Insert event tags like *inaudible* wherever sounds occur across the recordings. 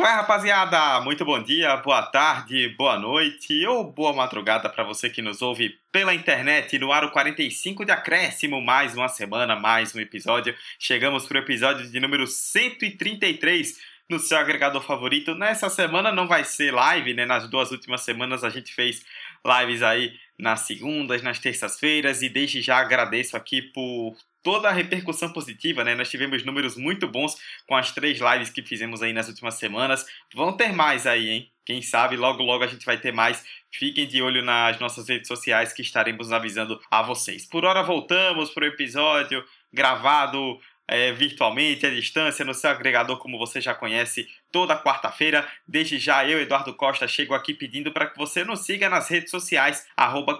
Qual é, rapaziada? Muito bom dia, boa tarde, boa noite ou boa madrugada para você que nos ouve pela internet no Aro 45 de Acréscimo. Mais uma semana, mais um episódio. Chegamos para o episódio de número 133 no seu agregador favorito. Nessa semana não vai ser live, né? Nas duas últimas semanas a gente fez lives aí nas segundas, nas terças-feiras e desde já agradeço aqui por toda a repercussão positiva, né? Nós tivemos números muito bons com as três lives que fizemos aí nas últimas semanas. Vão ter mais aí, hein? Quem sabe logo logo a gente vai ter mais. Fiquem de olho nas nossas redes sociais que estaremos avisando a vocês. Por hora voltamos para o episódio gravado é, virtualmente, à distância, no seu agregador, como você já conhece, toda quarta-feira. Desde já, eu, Eduardo Costa, chego aqui pedindo para que você nos siga nas redes sociais,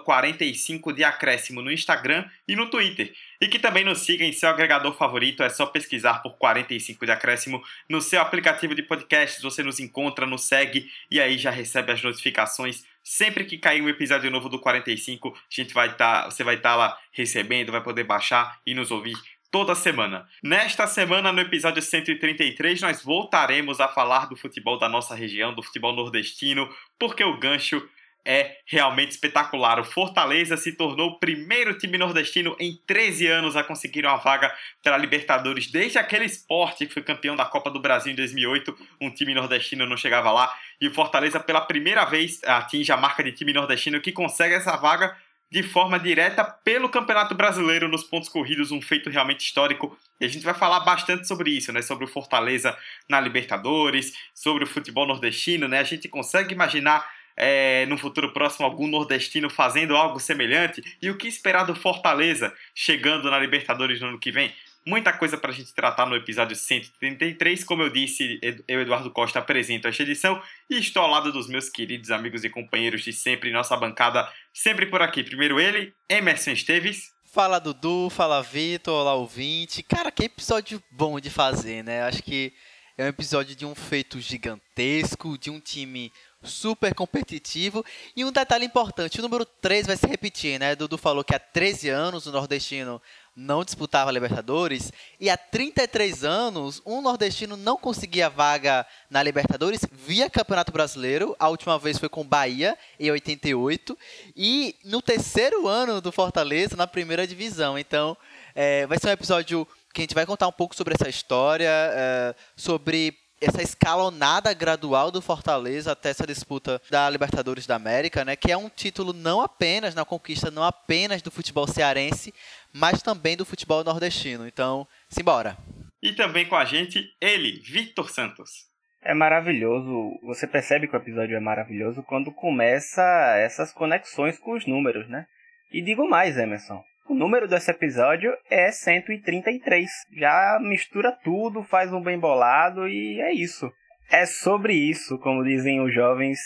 45 de Acréscimo no Instagram e no Twitter. E que também nos siga em seu agregador favorito, é só pesquisar por 45 de Acréscimo no seu aplicativo de podcasts, você nos encontra, nos segue e aí já recebe as notificações Sempre que cair um episódio novo do 45, a gente vai estar, tá, você vai estar tá lá recebendo, vai poder baixar e nos ouvir toda semana. Nesta semana, no episódio 133, nós voltaremos a falar do futebol da nossa região, do futebol nordestino, porque o gancho é realmente espetacular. O Fortaleza se tornou o primeiro time nordestino em 13 anos a conseguir uma vaga pela Libertadores, desde aquele esporte que foi campeão da Copa do Brasil em 2008. Um time nordestino não chegava lá. E o Fortaleza, pela primeira vez, atinge a marca de time nordestino que consegue essa vaga de forma direta pelo Campeonato Brasileiro nos pontos corridos, um feito realmente histórico. E a gente vai falar bastante sobre isso, né? Sobre o Fortaleza na Libertadores, sobre o futebol nordestino, né? A gente consegue imaginar é, no futuro próximo algum nordestino fazendo algo semelhante e o que esperar do Fortaleza chegando na Libertadores no ano que vem. Muita coisa para a gente tratar no episódio 133. Como eu disse, eu, Eduardo Costa, apresento esta edição e estou ao lado dos meus queridos amigos e companheiros de sempre, nossa bancada, sempre por aqui. Primeiro ele, Emerson Esteves. Fala Dudu, fala Vitor, olá ouvinte. Cara, que episódio bom de fazer, né? Acho que é um episódio de um feito gigantesco, de um time super competitivo. E um detalhe importante, o número 3 vai se repetir, né? Dudu falou que há 13 anos o nordestino não disputava a Libertadores e há 33 anos um nordestino não conseguia vaga na Libertadores via Campeonato Brasileiro. A última vez foi com Bahia em 88 e no terceiro ano do Fortaleza na primeira divisão. Então é, vai ser um episódio que a gente vai contar um pouco sobre essa história, é, sobre essa escalonada gradual do Fortaleza até essa disputa da Libertadores da América, né, que é um título não apenas na conquista, não apenas do futebol cearense, mas também do futebol nordestino. Então, simbora. E também com a gente ele, Victor Santos. É maravilhoso, você percebe que o episódio é maravilhoso quando começa essas conexões com os números, né? E digo mais, Emerson, o número desse episódio é 133. Já mistura tudo, faz um bem bolado e é isso. É sobre isso, como dizem os jovens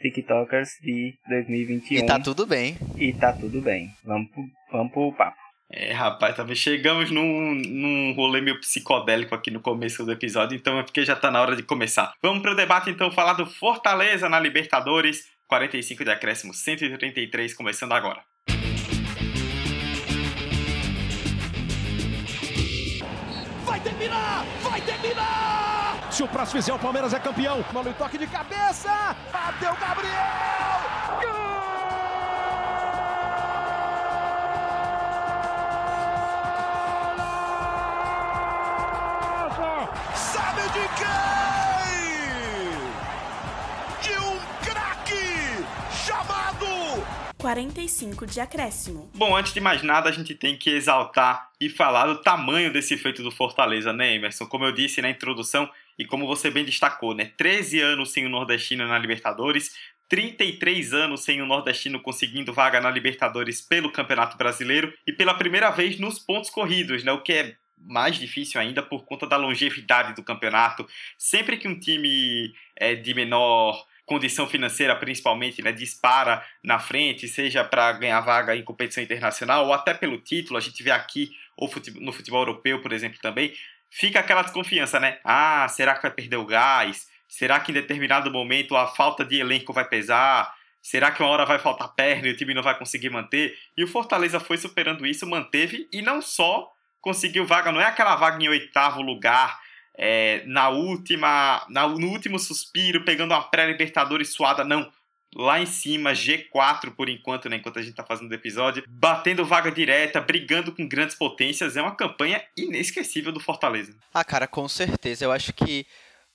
TikTokers de 2021. E tá tudo bem. E tá tudo bem. Vamos pro, vamos pro papo. É, rapaz, talvez chegamos num, num rolê meio psicodélico aqui no começo do episódio, então é porque já tá na hora de começar. Vamos pro debate então falar do Fortaleza na Libertadores, 45 de acréscimo, 133, começando agora. Vai terminar! Se o próximo fizer, o Palmeiras é campeão. Mano, toque de cabeça! Bateu Gabriel! Gol! Sabe de quem? 45 de acréscimo. Bom, antes de mais nada, a gente tem que exaltar e falar do tamanho desse feito do Fortaleza, né, Emerson? Como eu disse na introdução e como você bem destacou, né? 13 anos sem o Nordestino na Libertadores, 33 anos sem o Nordestino conseguindo vaga na Libertadores pelo Campeonato Brasileiro e pela primeira vez nos pontos corridos, né? O que é mais difícil ainda por conta da longevidade do campeonato. Sempre que um time é, de menor condição financeira principalmente, né, dispara na frente, seja para ganhar vaga em competição internacional ou até pelo título, a gente vê aqui no futebol europeu, por exemplo, também, fica aquela desconfiança, né? Ah, será que vai perder o gás? Será que em determinado momento a falta de elenco vai pesar? Será que uma hora vai faltar perna e o time não vai conseguir manter? E o Fortaleza foi superando isso, manteve e não só conseguiu vaga, não é aquela vaga em oitavo lugar é, na última, na, no último suspiro, pegando uma pré-Libertadores suada, não. Lá em cima, G4 por enquanto, né, enquanto a gente tá fazendo o episódio, batendo vaga direta, brigando com grandes potências, é uma campanha inesquecível do Fortaleza. Ah, cara, com certeza. Eu acho que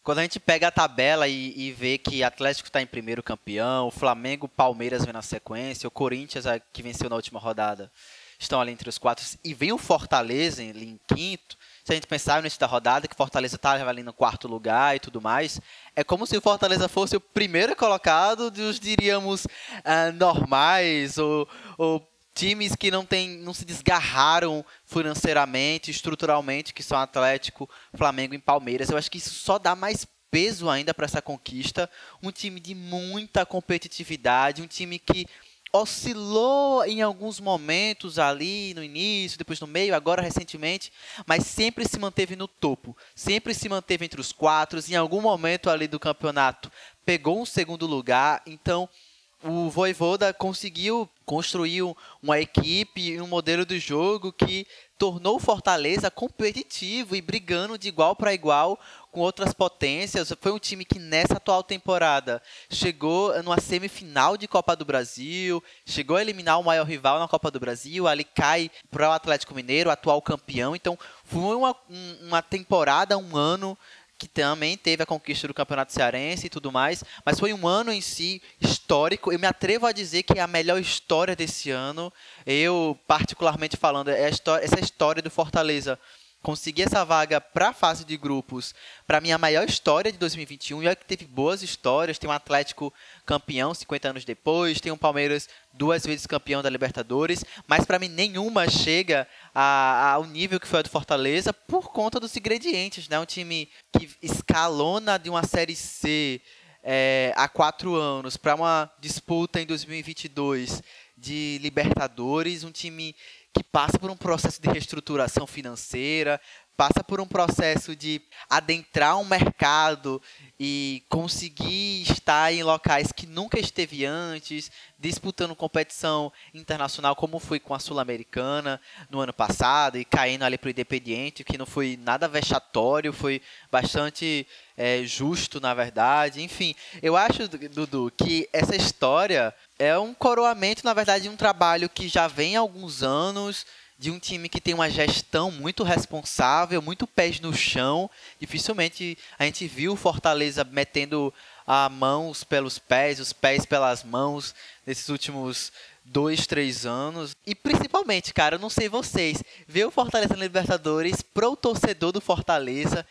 quando a gente pega a tabela e, e vê que Atlético está em primeiro campeão, Flamengo, Palmeiras vem na sequência, o Corinthians, que venceu na última rodada, estão ali entre os quatro, e vem o Fortaleza ali em quinto, se a gente pensar no início da rodada, que Fortaleza estava ali no quarto lugar e tudo mais, é como se o Fortaleza fosse o primeiro colocado dos, diríamos, uh, normais, ou, ou times que não, tem, não se desgarraram financeiramente, estruturalmente, que são Atlético, Flamengo e Palmeiras. Eu acho que isso só dá mais peso ainda para essa conquista. Um time de muita competitividade, um time que oscilou em alguns momentos ali no início, depois no meio, agora recentemente, mas sempre se manteve no topo, sempre se manteve entre os quatro. Em algum momento ali do campeonato pegou um segundo lugar, então o Voivoda conseguiu construir uma equipe e um modelo de jogo que tornou o Fortaleza competitivo e brigando de igual para igual com outras potências. Foi um time que nessa atual temporada chegou numa semifinal de Copa do Brasil, chegou a eliminar o maior rival na Copa do Brasil, ali cai para o Atlético Mineiro, atual campeão. Então foi uma, uma temporada, um ano que também teve a conquista do Campeonato Cearense e tudo mais, mas foi um ano em si histórico. Eu me atrevo a dizer que é a melhor história desse ano. Eu, particularmente falando, é história, essa história do Fortaleza conseguir essa vaga para a fase de grupos, para mim a maior história de 2021, e olha que teve boas histórias, tem um Atlético campeão 50 anos depois, tem um Palmeiras duas vezes campeão da Libertadores, mas para mim nenhuma chega a, ao nível que foi a do Fortaleza por conta dos ingredientes, né? Um time que escalona de uma série C é, há quatro anos para uma disputa em 2022 de Libertadores, um time que passa por um processo de reestruturação financeira, passa por um processo de adentrar um mercado e conseguir estar em locais que nunca esteve antes, disputando competição internacional, como foi com a Sul-Americana no ano passado, e caindo ali para o Independiente, que não foi nada vexatório, foi bastante é, justo, na verdade. Enfim, eu acho, Dudu, que essa história é um coroamento, na verdade, de um trabalho que já vem há alguns anos de um time que tem uma gestão muito responsável, muito pés no chão. Dificilmente a gente viu o Fortaleza metendo a mãos pelos pés, os pés pelas mãos nesses últimos dois, três anos. E principalmente, cara, eu não sei vocês, ver o Fortaleza na Libertadores pro torcedor do Fortaleza,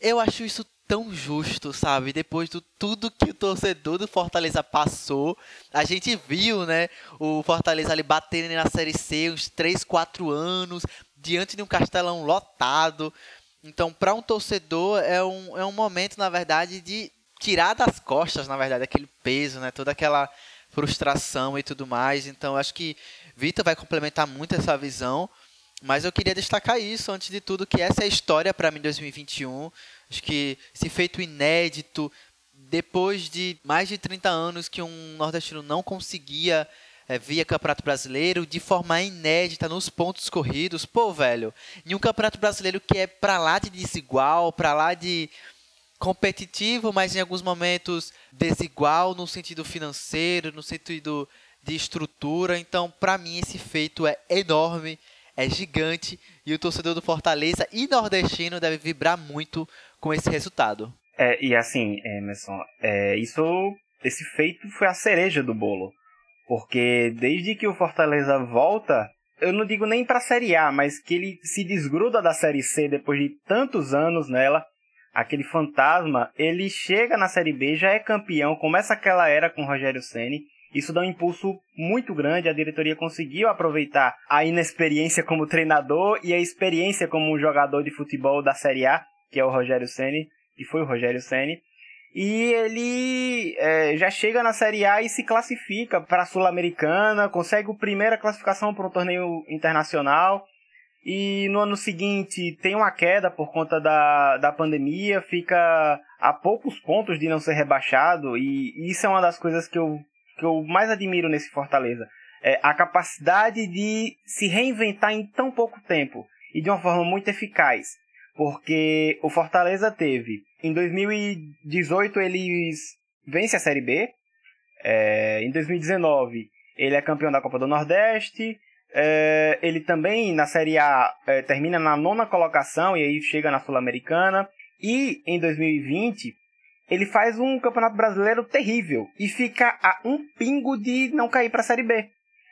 eu acho isso tão justo, sabe? Depois de tudo que o torcedor do Fortaleza passou, a gente viu, né, o Fortaleza ali batendo na Série C uns 3, 4 anos, diante de um castelão lotado. Então, para um torcedor, é um, é um momento, na verdade, de tirar das costas, na verdade, aquele peso, né? Toda aquela frustração e tudo mais. Então, acho que Vitor vai complementar muito essa visão. Mas eu queria destacar isso, antes de tudo, que essa é a história para mim 2021. Acho que esse feito inédito, depois de mais de 30 anos que um nordestino não conseguia é, via Campeonato Brasileiro de forma inédita nos pontos corridos. Pô, velho, em um Campeonato Brasileiro que é para lá de desigual, para lá de competitivo, mas em alguns momentos desigual no sentido financeiro, no sentido de estrutura. Então, para mim esse feito é enorme é gigante e o torcedor do Fortaleza e nordestino deve vibrar muito com esse resultado. É, e assim, Emerson, é, isso, esse feito foi a cereja do bolo. Porque desde que o Fortaleza volta, eu não digo nem para a Série A, mas que ele se desgruda da Série C depois de tantos anos nela, aquele fantasma, ele chega na Série B, já é campeão, começa aquela era com o Rogério Ceni isso dá um impulso muito grande. A diretoria conseguiu aproveitar a inexperiência como treinador e a experiência como jogador de futebol da Série A, que é o Rogério Ceni, e foi o Rogério Ceni. E ele é, já chega na Série A e se classifica para a Sul-Americana, consegue a primeira classificação para um torneio internacional. E no ano seguinte tem uma queda por conta da, da pandemia, fica a poucos pontos de não ser rebaixado. E isso é uma das coisas que eu que eu mais admiro nesse Fortaleza. É a capacidade de se reinventar em tão pouco tempo e de uma forma muito eficaz. Porque o Fortaleza teve, em 2018 eles vence a Série B, é, em 2019 ele é campeão da Copa do Nordeste, é, ele também na Série A é, termina na nona colocação e aí chega na Sul-Americana, e em 2020 ele faz um Campeonato Brasileiro terrível e fica a um pingo de não cair para a Série B.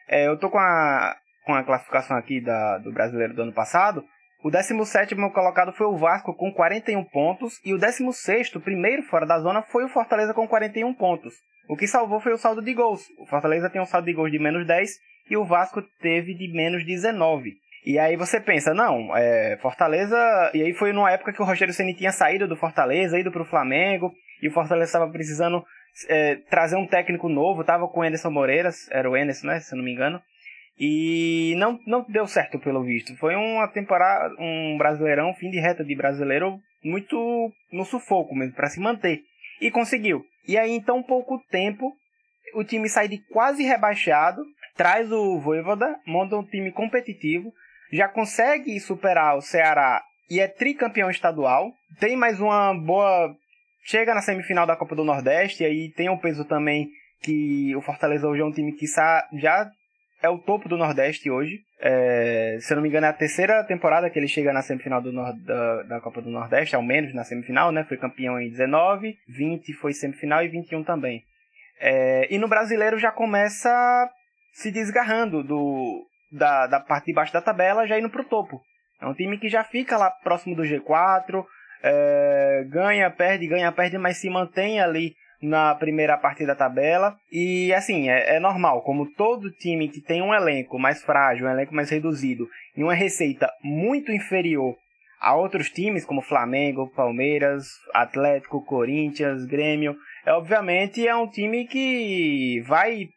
É, eu tô com a, com a classificação aqui da, do Brasileiro do ano passado. O 17 colocado foi o Vasco com 41 pontos e o 16 primeiro fora da zona foi o Fortaleza com 41 pontos. O que salvou foi o saldo de gols. O Fortaleza tem um saldo de gols de menos 10 e o Vasco teve de menos 19. E aí você pensa, não, é, Fortaleza. E aí foi numa época que o Rogério Ceni tinha saído do Fortaleza, ido para o Flamengo, e o Fortaleza estava precisando é, trazer um técnico novo, tava com o Anderson Moreira, era o Anderson, né, se não me engano. E não, não deu certo pelo visto. Foi uma temporada, um brasileirão, fim de reta de brasileiro, muito no sufoco mesmo, para se manter. E conseguiu. E aí, em tão pouco tempo, o time sai de quase rebaixado, traz o Voivoda, monta um time competitivo, já consegue superar o Ceará e é tricampeão estadual. Tem mais uma boa. Chega na semifinal da Copa do Nordeste, e aí tem um peso também que o Fortaleza hoje é um time que já é o topo do Nordeste hoje. É, se eu não me engano, é a terceira temporada que ele chega na semifinal do da, da Copa do Nordeste, ao menos na semifinal, né? Foi campeão em 19, 20 foi semifinal e 21 também. É, e no brasileiro já começa se desgarrando do, da, da parte de baixo da tabela, já indo para o topo. É um time que já fica lá próximo do G4, é, ganha, perde, ganha, perde, mas se mantém ali na primeira parte da tabela. E assim, é, é, normal, como todo time que tem um elenco mais frágil, um elenco mais reduzido e uma receita muito inferior a outros times, como Flamengo, Palmeiras, Atlético, Corinthians, Grêmio, é obviamente é um time que vai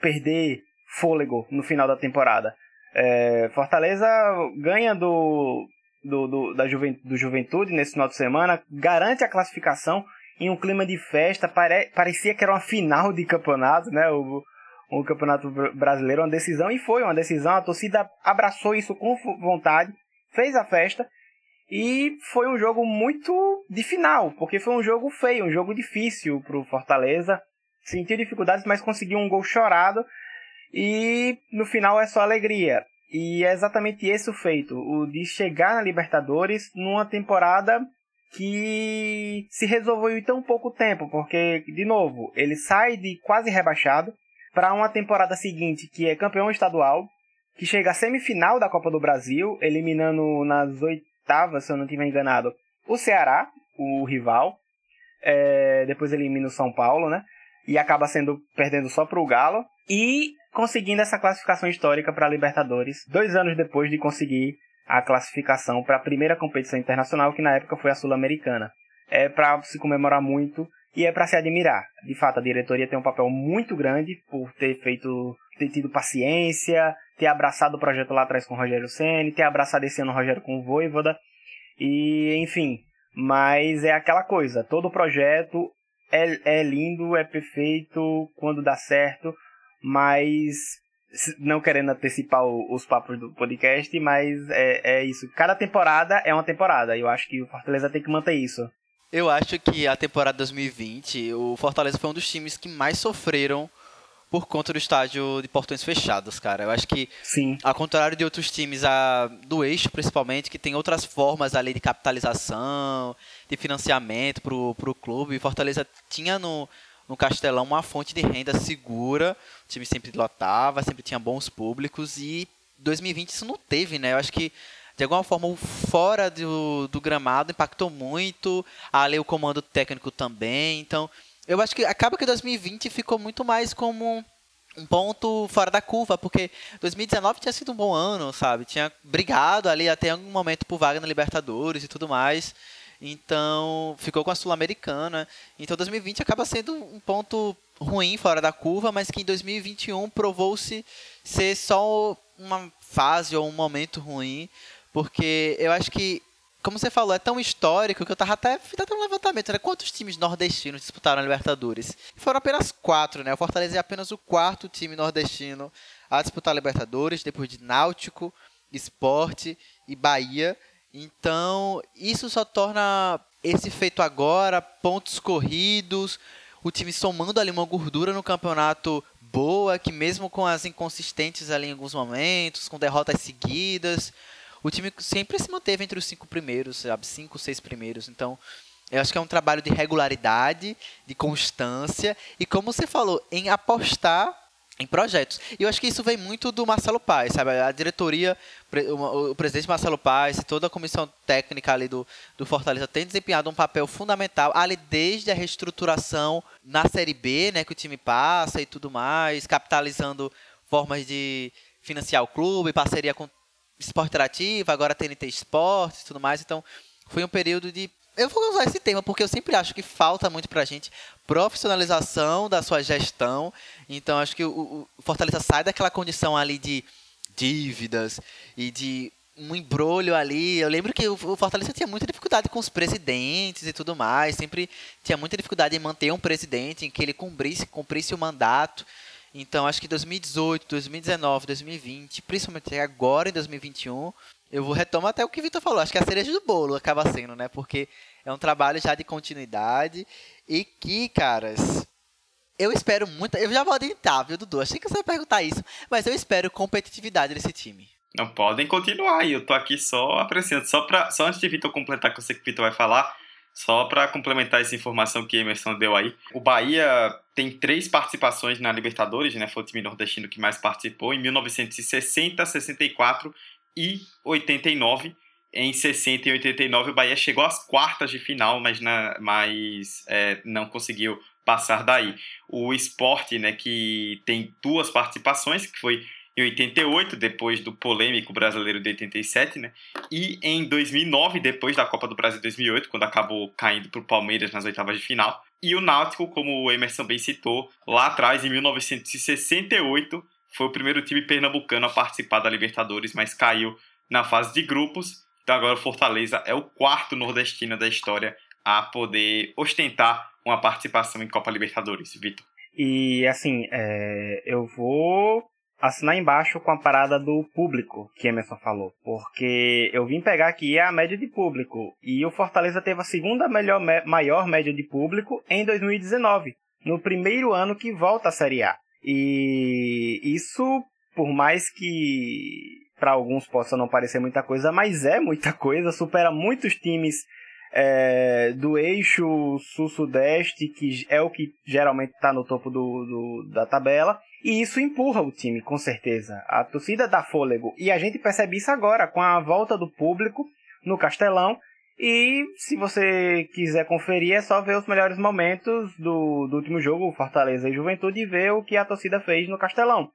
perder fôlego no final da temporada. É, Fortaleza ganha do, do, do, da Juventude, do Juventude nesse final de semana, garante a classificação em um clima de festa, pare, parecia que era uma final de campeonato, né? O, campeonato brasileiro, uma decisão, e foi uma decisão, a torcida abraçou isso com vontade, fez a festa, e foi um jogo muito de final, porque foi um jogo feio, um jogo difícil para o Fortaleza, sentiu dificuldades, mas conseguiu um gol chorado, e no final é só alegria. E é exatamente esse o feito, o de chegar na Libertadores numa temporada que se resolveu em tão pouco tempo, porque, de novo, ele sai de quase rebaixado para uma temporada seguinte que é campeão estadual, que chega à semifinal da Copa do Brasil, eliminando nas oitavas, se eu não estiver enganado, o Ceará, o rival. É, depois elimina o São Paulo, né? E acaba sendo perdendo só para o Galo. E conseguindo essa classificação histórica para a Libertadores, dois anos depois de conseguir a classificação para a primeira competição internacional, que na época foi a Sul-Americana. É para se comemorar muito e é para se admirar. De fato, a diretoria tem um papel muito grande por ter feito, ter tido paciência, ter abraçado o projeto lá atrás com o Rogério Ceni, ter abraçado esse ano o Rogério com o Voivoda e, enfim. Mas é aquela coisa, todo projeto é, é lindo, é perfeito quando dá certo, mas não querendo antecipar os papos do podcast, mas é, é isso. Cada temporada é uma temporada. E eu acho que o Fortaleza tem que manter isso. Eu acho que a temporada 2020, o Fortaleza foi um dos times que mais sofreram por conta do estádio de portões fechados, cara. Eu acho que, Sim. ao contrário de outros times, a, do eixo principalmente, que tem outras formas ali de capitalização, de financiamento pro, pro clube, o Fortaleza tinha no, no Castelão uma fonte de renda segura. O time sempre lotava, sempre tinha bons públicos e 2020 isso não teve, né? Eu acho que de alguma forma o fora do, do gramado impactou muito, ali o comando técnico também. Então, eu acho que acaba que 2020 ficou muito mais como um ponto fora da curva, porque 2019 tinha sido um bom ano, sabe? Tinha brigado ali até algum momento por vaga na Libertadores e tudo mais. Então, ficou com a Sul-Americana. Então, 2020 acaba sendo um ponto ruim fora da curva, mas que em 2021 provou-se ser só uma fase ou um momento ruim, porque eu acho que, como você falou, é tão histórico que eu tava até fazendo um levantamento, né? Quantos times nordestinos disputaram a Libertadores? Foram apenas quatro, né? O Fortaleza é apenas o quarto time nordestino a disputar a Libertadores, depois de Náutico, Esporte e Bahia. Então, isso só torna esse feito agora, pontos corridos, o time somando ali uma gordura no campeonato boa, que mesmo com as inconsistentes ali em alguns momentos, com derrotas seguidas, o time sempre se manteve entre os cinco primeiros, sabe? Cinco, seis primeiros. Então, eu acho que é um trabalho de regularidade, de constância e, como você falou, em apostar em projetos. E eu acho que isso vem muito do Marcelo Paes, sabe? A diretoria, o presidente Marcelo Paes e toda a comissão técnica ali do, do Fortaleza tem desempenhado um papel fundamental ali desde a reestruturação na Série B, né, que o time passa e tudo mais, capitalizando formas de financiar o clube, parceria com Esporte Interativo, agora TNT Esportes e tudo mais. Então, foi um período de eu vou usar esse tema porque eu sempre acho que falta muito pra gente profissionalização da sua gestão. Então acho que o, o Fortaleza sai daquela condição ali de dívidas e de um embrulho ali. Eu lembro que o Fortaleza tinha muita dificuldade com os presidentes e tudo mais. Sempre tinha muita dificuldade em manter um presidente, em que ele cumprisse, cumprisse o mandato. Então acho que 2018, 2019, 2020, principalmente agora em 2021, eu vou retomar até o que o Vitor falou. Acho que a cereja do bolo acaba sendo, né? Porque é um trabalho já de continuidade e que, caras, eu espero muito. Eu já vou adiantar, viu, Dudu? Achei que você ia perguntar isso, mas eu espero competitividade desse time. Não podem continuar, eu tô aqui só apreciando. Só, pra, só antes de Vitor completar, que eu sei que o Vitor vai falar, só para complementar essa informação que Emerson deu aí. O Bahia tem três participações na Libertadores, né? Foi o time nordestino que mais participou, em 1960, 64 e 89 em 60 e 89 o Bahia chegou às quartas de final, mas, na, mas é, não conseguiu passar daí. O esporte, né, que tem duas participações, que foi em 88, depois do polêmico brasileiro de 87, né, e em 2009, depois da Copa do Brasil 2008, quando acabou caindo para o Palmeiras nas oitavas de final. E o Náutico, como o Emerson bem citou, lá atrás, em 1968, foi o primeiro time pernambucano a participar da Libertadores, mas caiu na fase de grupos então agora o Fortaleza é o quarto nordestino da história a poder ostentar uma participação em Copa Libertadores, Vitor. E assim, é, eu vou assinar embaixo com a parada do público que Emerson falou, porque eu vim pegar aqui a média de público e o Fortaleza teve a segunda melhor, maior média de público em 2019, no primeiro ano que volta à Série A. E isso, por mais que para alguns possa não parecer muita coisa, mas é muita coisa, supera muitos times é, do eixo sul-sudeste, que é o que geralmente está no topo do, do, da tabela, e isso empurra o time, com certeza. A torcida dá fôlego, e a gente percebe isso agora, com a volta do público no Castelão, e se você quiser conferir, é só ver os melhores momentos do, do último jogo, Fortaleza e Juventude, e ver o que a torcida fez no Castelão.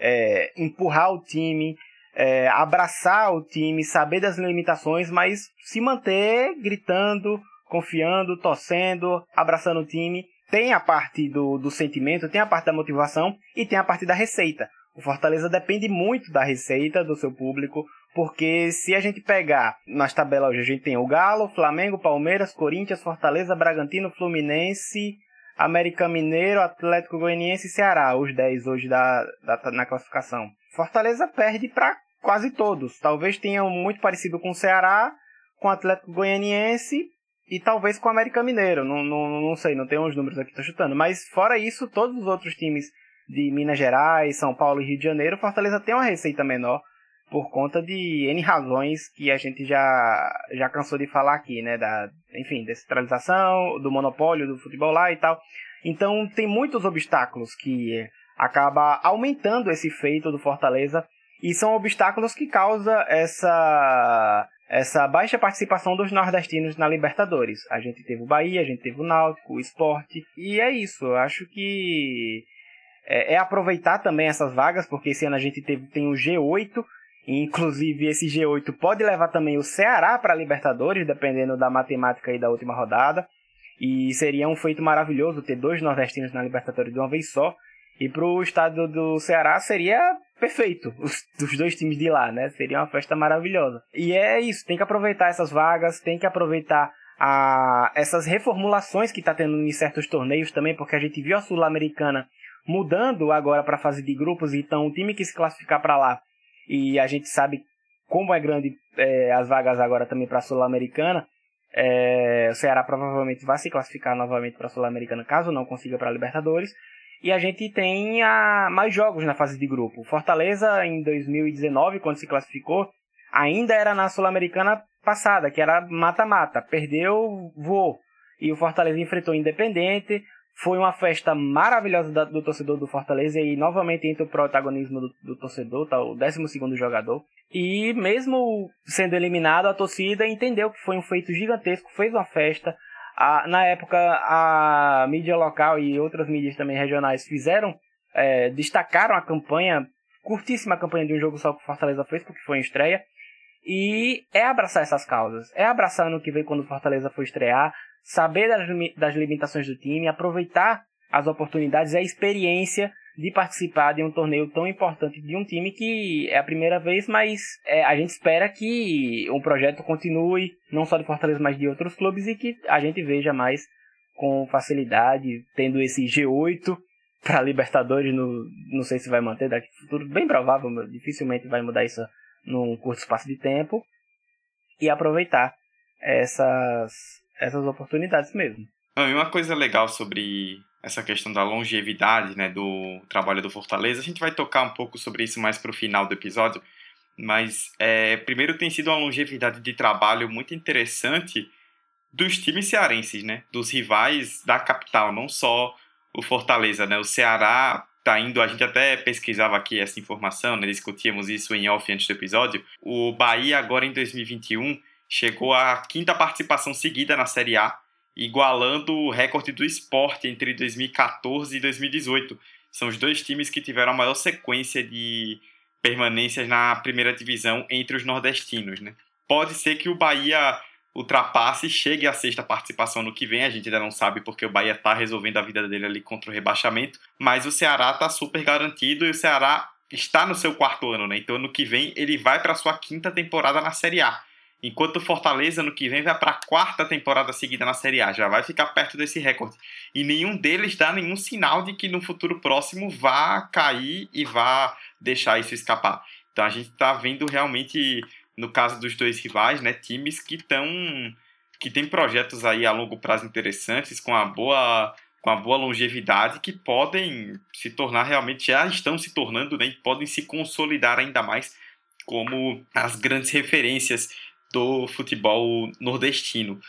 É, empurrar o time, é, abraçar o time, saber das limitações, mas se manter gritando, confiando, torcendo, abraçando o time. Tem a parte do, do sentimento, tem a parte da motivação e tem a parte da receita. O Fortaleza depende muito da receita do seu público, porque se a gente pegar nas tabelas hoje, a gente tem o Galo, Flamengo, Palmeiras, Corinthians, Fortaleza, Bragantino, Fluminense, América Mineiro, Atlético Goianiense e Ceará, os 10 hoje da, da, na classificação. Fortaleza perde para quase todos. Talvez tenham muito parecido com o Ceará, com o Atlético Goianiense e talvez com o América Mineiro. Não, não, não sei, não tenho os números aqui, estou chutando. Mas fora isso, todos os outros times de Minas Gerais, São Paulo e Rio de Janeiro, Fortaleza tem uma receita menor por conta de N razões que a gente já, já cansou de falar aqui, né? Da, enfim, descentralização, do monopólio do futebol lá e tal. Então tem muitos obstáculos que acaba aumentando esse feito do Fortaleza e são obstáculos que causam essa essa baixa participação dos nordestinos na Libertadores. A gente teve o Bahia, a gente teve o Náutico, o Esporte, e é isso. Eu acho que é, é aproveitar também essas vagas, porque esse ano a gente teve, tem o G8, e inclusive esse G8 pode levar também o Ceará para a Libertadores, dependendo da matemática aí da última rodada. E seria um feito maravilhoso ter dois nordestinos na Libertadores de uma vez só. E para o estado do Ceará seria perfeito, os, os dois times de lá, né? Seria uma festa maravilhosa. E é isso, tem que aproveitar essas vagas, tem que aproveitar a, essas reformulações que está tendo em certos torneios também, porque a gente viu a Sul-Americana mudando agora para a fase de grupos, então o time que se classificar para lá, e a gente sabe como é grande é, as vagas agora também para a Sul-Americana, é, o Ceará provavelmente vai se classificar novamente para a Sul-Americana caso não consiga para a Libertadores. E a gente tem a, mais jogos na fase de grupo. Fortaleza, em 2019, quando se classificou, ainda era na Sul-Americana passada, que era mata-mata. Perdeu, voou. E o Fortaleza enfrentou o Independente. Foi uma festa maravilhosa da, do torcedor do Fortaleza e novamente entra o protagonismo do, do torcedor, tá, o 12 jogador. E mesmo sendo eliminado, a torcida entendeu que foi um feito gigantesco, fez uma festa. A, na época, a mídia local e outras mídias também regionais fizeram, é, destacaram a campanha, curtíssima campanha de um jogo só que o Fortaleza fez, porque foi em estreia. E é abraçar essas causas. É abraçar no que veio quando o Fortaleza foi estrear, saber das, das limitações do time, aproveitar as oportunidades e a experiência de participar de um torneio tão importante de um time que é a primeira vez, mas é, a gente espera que o projeto continue, não só de Fortaleza, mas de outros clubes e que a gente veja mais com facilidade, tendo esse G8 para Libertadores, no, não sei se vai manter daqui no futuro, bem provável, dificilmente vai mudar isso num curto espaço de tempo, e aproveitar essas, essas oportunidades mesmo. e uma coisa legal sobre essa questão da longevidade né, do trabalho do Fortaleza, a gente vai tocar um pouco sobre isso mais para o final do episódio, mas é, primeiro tem sido uma longevidade de trabalho muito interessante dos times cearenses, né, dos rivais da capital, não só o Fortaleza, né, o Ceará tá indo, a gente até pesquisava aqui essa informação, né, discutíamos isso em off antes do episódio, o Bahia agora em 2021 chegou à quinta participação seguida na Série A, igualando o recorde do esporte entre 2014 e 2018. São os dois times que tiveram a maior sequência de permanências na primeira divisão entre os nordestinos. Né? Pode ser que o Bahia ultrapasse e chegue à sexta participação no que vem. A gente ainda não sabe porque o Bahia está resolvendo a vida dele ali contra o rebaixamento. Mas o Ceará está super garantido e o Ceará está no seu quarto ano, né? Então ano que vem ele vai para sua quinta temporada na Série A. Enquanto o Fortaleza no que vem vai para a quarta temporada seguida na Série A, já vai ficar perto desse recorde. E nenhum deles dá nenhum sinal de que no futuro próximo vá cair e vá deixar isso escapar. Então a gente está vendo realmente, no caso dos dois rivais, né, times que estão que têm projetos aí a longo prazo interessantes, com a boa com a boa longevidade, que podem se tornar realmente, já estão se tornando, né, podem se consolidar ainda mais como as grandes referências do futebol nordestino.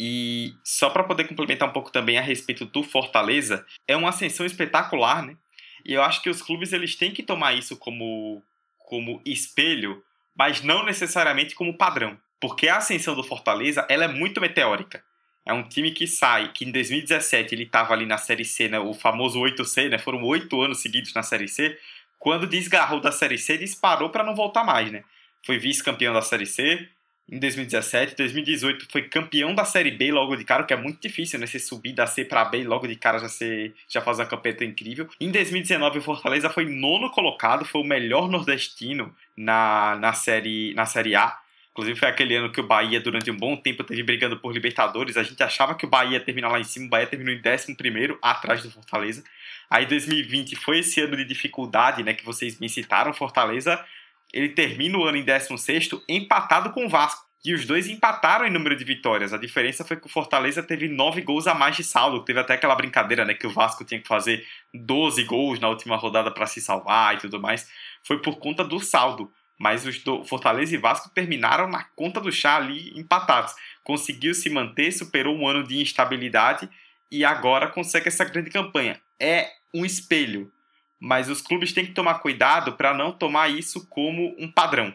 E só para poder complementar um pouco também a respeito do Fortaleza, é uma ascensão espetacular, né? E eu acho que os clubes eles têm que tomar isso como, como espelho, mas não necessariamente como padrão. Porque a ascensão do Fortaleza ela é muito meteórica. É um time que sai, que em 2017 ele estava ali na Série C, né, o famoso 8C, né, foram oito anos seguidos na Série C. Quando desgarrou da Série C, disparou para não voltar mais. Né? Foi vice-campeão da Série C, em 2017. 2018 foi campeão da Série B logo de cara, que é muito difícil, né? Você subir da C para B logo de cara já, ser, já fazer uma campanha incrível. Em 2019 o Fortaleza foi nono colocado, foi o melhor nordestino na, na, série, na série A. Inclusive foi aquele ano que o Bahia, durante um bom tempo, teve brigando por Libertadores. A gente achava que o Bahia ia terminar lá em cima, o Bahia terminou em 11 atrás do Fortaleza. Aí 2020 foi esse ano de dificuldade, né? Que vocês me citaram, Fortaleza ele termina o ano em 16 empatado com o Vasco. E os dois empataram em número de vitórias. A diferença foi que o Fortaleza teve nove gols a mais de saldo. Teve até aquela brincadeira, né? Que o Vasco tinha que fazer 12 gols na última rodada para se salvar e tudo mais. Foi por conta do saldo. Mas os do Fortaleza e Vasco terminaram na conta do chá ali empatados. Conseguiu se manter, superou um ano de instabilidade e agora consegue essa grande campanha. É um espelho mas os clubes têm que tomar cuidado para não tomar isso como um padrão,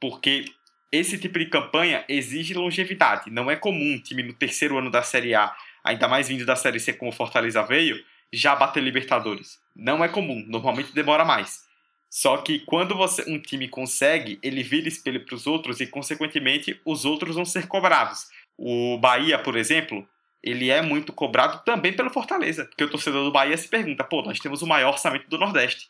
porque esse tipo de campanha exige longevidade. Não é comum um time no terceiro ano da Série A, ainda mais vindo da Série C como o Fortaleza veio, já bater Libertadores. Não é comum, normalmente demora mais. Só que quando você, um time consegue, ele vira espelho para os outros e, consequentemente, os outros vão ser cobrados. O Bahia, por exemplo, ele é muito cobrado também pelo Fortaleza. Porque o torcedor do Bahia se pergunta: pô, nós temos o maior orçamento do Nordeste.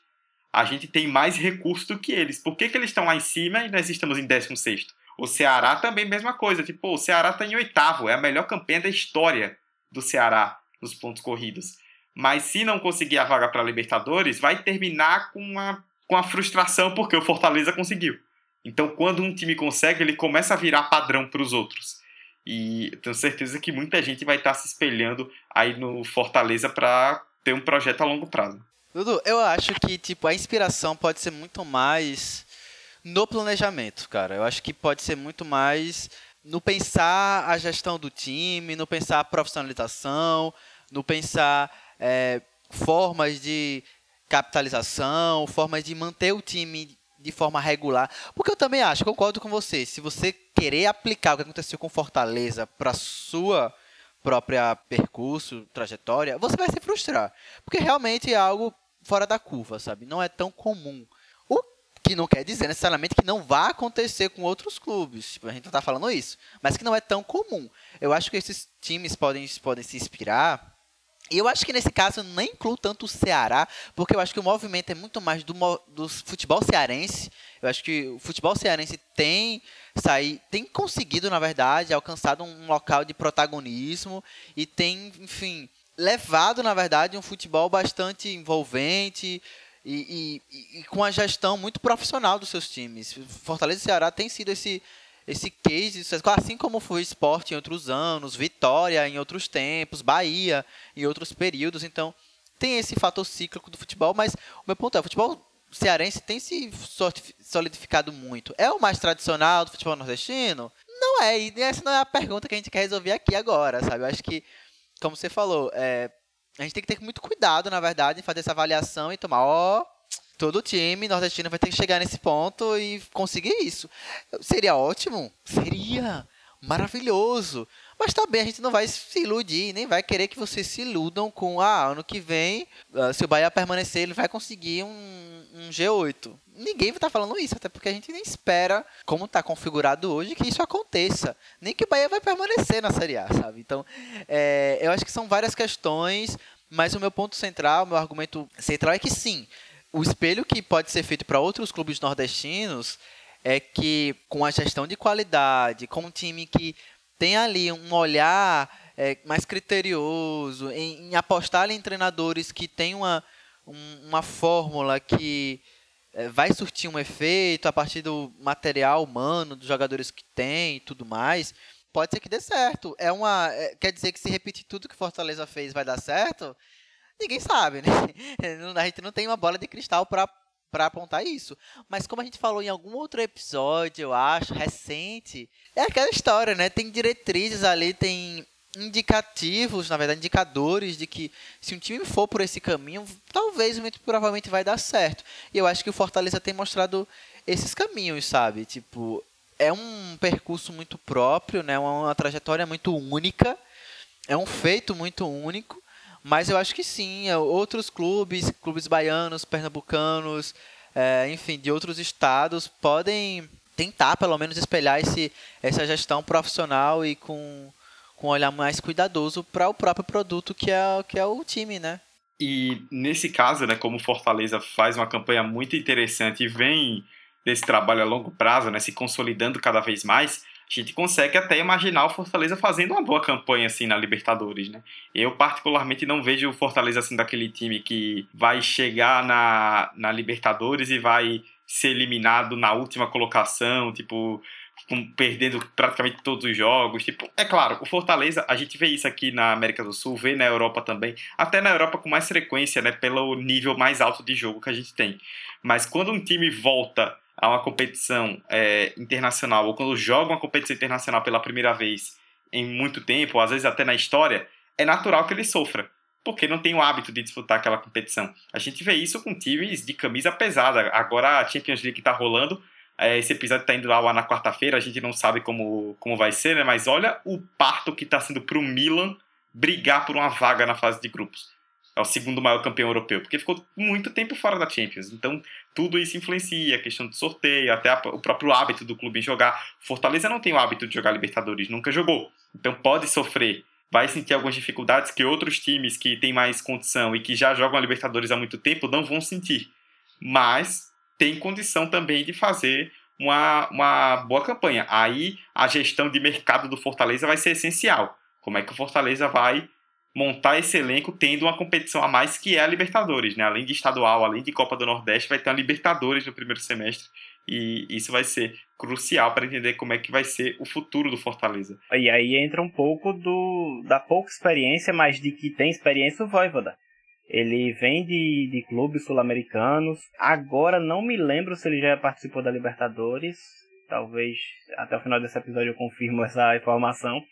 A gente tem mais recursos do que eles. Por que, que eles estão lá em cima e nós estamos em 16? O Ceará também, mesma coisa. Tipo, pô, o Ceará está em oitavo. É a melhor campanha da história do Ceará nos pontos corridos. Mas se não conseguir a vaga para Libertadores, vai terminar com uma, com a frustração porque o Fortaleza conseguiu. Então, quando um time consegue, ele começa a virar padrão para os outros. E tenho certeza que muita gente vai estar se espelhando aí no Fortaleza para ter um projeto a longo prazo. Dudu, eu acho que tipo a inspiração pode ser muito mais no planejamento, cara. Eu acho que pode ser muito mais no pensar a gestão do time, no pensar a profissionalização, no pensar é, formas de capitalização, formas de manter o time de forma regular. Porque eu também acho, concordo com você, se você querer aplicar o que aconteceu com Fortaleza para sua própria percurso, trajetória, você vai se frustrar. Porque realmente é algo fora da curva, sabe? Não é tão comum. O que não quer dizer necessariamente que não vá acontecer com outros clubes. Tipo, a gente não está falando isso. Mas que não é tão comum. Eu acho que esses times podem, podem se inspirar. Eu acho que nesse caso eu nem incluo tanto o Ceará, porque eu acho que o movimento é muito mais do, do futebol cearense. Eu acho que o futebol cearense tem sair, tem conseguido, na verdade, alcançado um local de protagonismo e tem, enfim, levado, na verdade, um futebol bastante envolvente e, e, e, com a gestão muito profissional dos seus times. Fortaleza e Ceará tem sido esse, esse case, assim como foi esporte em outros anos, Vitória em outros tempos, Bahia em outros períodos. Então, tem esse fator cíclico do futebol, mas o meu ponto é, o futebol cearense tem se solidificado muito. É o mais tradicional do futebol nordestino? Não é, e essa não é a pergunta que a gente quer resolver aqui agora, sabe? Eu acho que como você falou, é, a gente tem que ter muito cuidado, na verdade, em fazer essa avaliação e tomar, ó, todo time nordestino vai ter que chegar nesse ponto e conseguir isso. Seria ótimo? Seria maravilhoso. Mas também a gente não vai se iludir, nem vai querer que vocês se iludam com, ah, ano que vem, ah, se o Bahia permanecer, ele vai conseguir um, um G8. Ninguém vai estar falando isso, até porque a gente nem espera, como está configurado hoje, que isso aconteça. Nem que o Bahia vai permanecer na Série A, sabe? Então, é, eu acho que são várias questões, mas o meu ponto central, o meu argumento central é que sim, o espelho que pode ser feito para outros clubes nordestinos é que com a gestão de qualidade, com um time que tem ali um olhar é, mais criterioso, em, em apostar em treinadores que têm uma, um, uma fórmula que é, vai surtir um efeito a partir do material humano, dos jogadores que tem e tudo mais, pode ser que dê certo. É uma, é, quer dizer que se repetir tudo que Fortaleza fez vai dar certo? Ninguém sabe, né? *laughs* A gente não tem uma bola de cristal para para apontar isso. Mas como a gente falou em algum outro episódio, eu acho, recente, é aquela história, né? Tem diretrizes ali, tem indicativos, na verdade, indicadores de que se um time for por esse caminho, talvez muito provavelmente vai dar certo. E eu acho que o Fortaleza tem mostrado esses caminhos, sabe? Tipo, é um percurso muito próprio, né? Uma, uma trajetória muito única, é um feito muito único. Mas eu acho que sim, é, outros clubes, clubes baianos, pernambucanos, é, enfim, de outros estados, podem tentar pelo menos espelhar esse, essa gestão profissional e com, com um olhar mais cuidadoso para o próprio produto que é, que é o time, né? E nesse caso, né, como Fortaleza faz uma campanha muito interessante e vem desse trabalho a longo prazo, né, se consolidando cada vez mais, a gente consegue até imaginar o Fortaleza fazendo uma boa campanha assim na Libertadores, né? Eu particularmente não vejo o Fortaleza assim daquele time que vai chegar na, na Libertadores e vai ser eliminado na última colocação, tipo com, perdendo praticamente todos os jogos. Tipo, é claro, o Fortaleza, a gente vê isso aqui na América do Sul, vê na Europa também, até na Europa com mais frequência, né, pelo nível mais alto de jogo que a gente tem. Mas quando um time volta a uma competição é, internacional, ou quando joga uma competição internacional pela primeira vez em muito tempo, às vezes até na história, é natural que ele sofra, porque não tem o hábito de disputar aquela competição. A gente vê isso com times de camisa pesada. Agora a Champions League está rolando, é, esse episódio está indo lá na quarta-feira, a gente não sabe como, como vai ser, né? mas olha o parto que está sendo para o Milan brigar por uma vaga na fase de grupos é o segundo maior campeão europeu, porque ficou muito tempo fora da Champions. Então, tudo isso influencia, a questão do sorteio, até a, o próprio hábito do clube em jogar. Fortaleza não tem o hábito de jogar Libertadores, nunca jogou. Então, pode sofrer, vai sentir algumas dificuldades que outros times que têm mais condição e que já jogam a Libertadores há muito tempo não vão sentir. Mas tem condição também de fazer uma, uma boa campanha. Aí, a gestão de mercado do Fortaleza vai ser essencial. Como é que o Fortaleza vai montar esse elenco tendo uma competição a mais que é a Libertadores, né? Além de estadual, além de Copa do Nordeste, vai ter a Libertadores no primeiro semestre. e isso vai ser crucial para entender como é que vai ser o futuro do Fortaleza. E aí entra um pouco do da pouca experiência, mas de que tem experiência o Voivoda. Ele vem de, de clubes sul-americanos. Agora não me lembro se ele já participou da Libertadores. Talvez até o final desse episódio eu confirmo essa informação.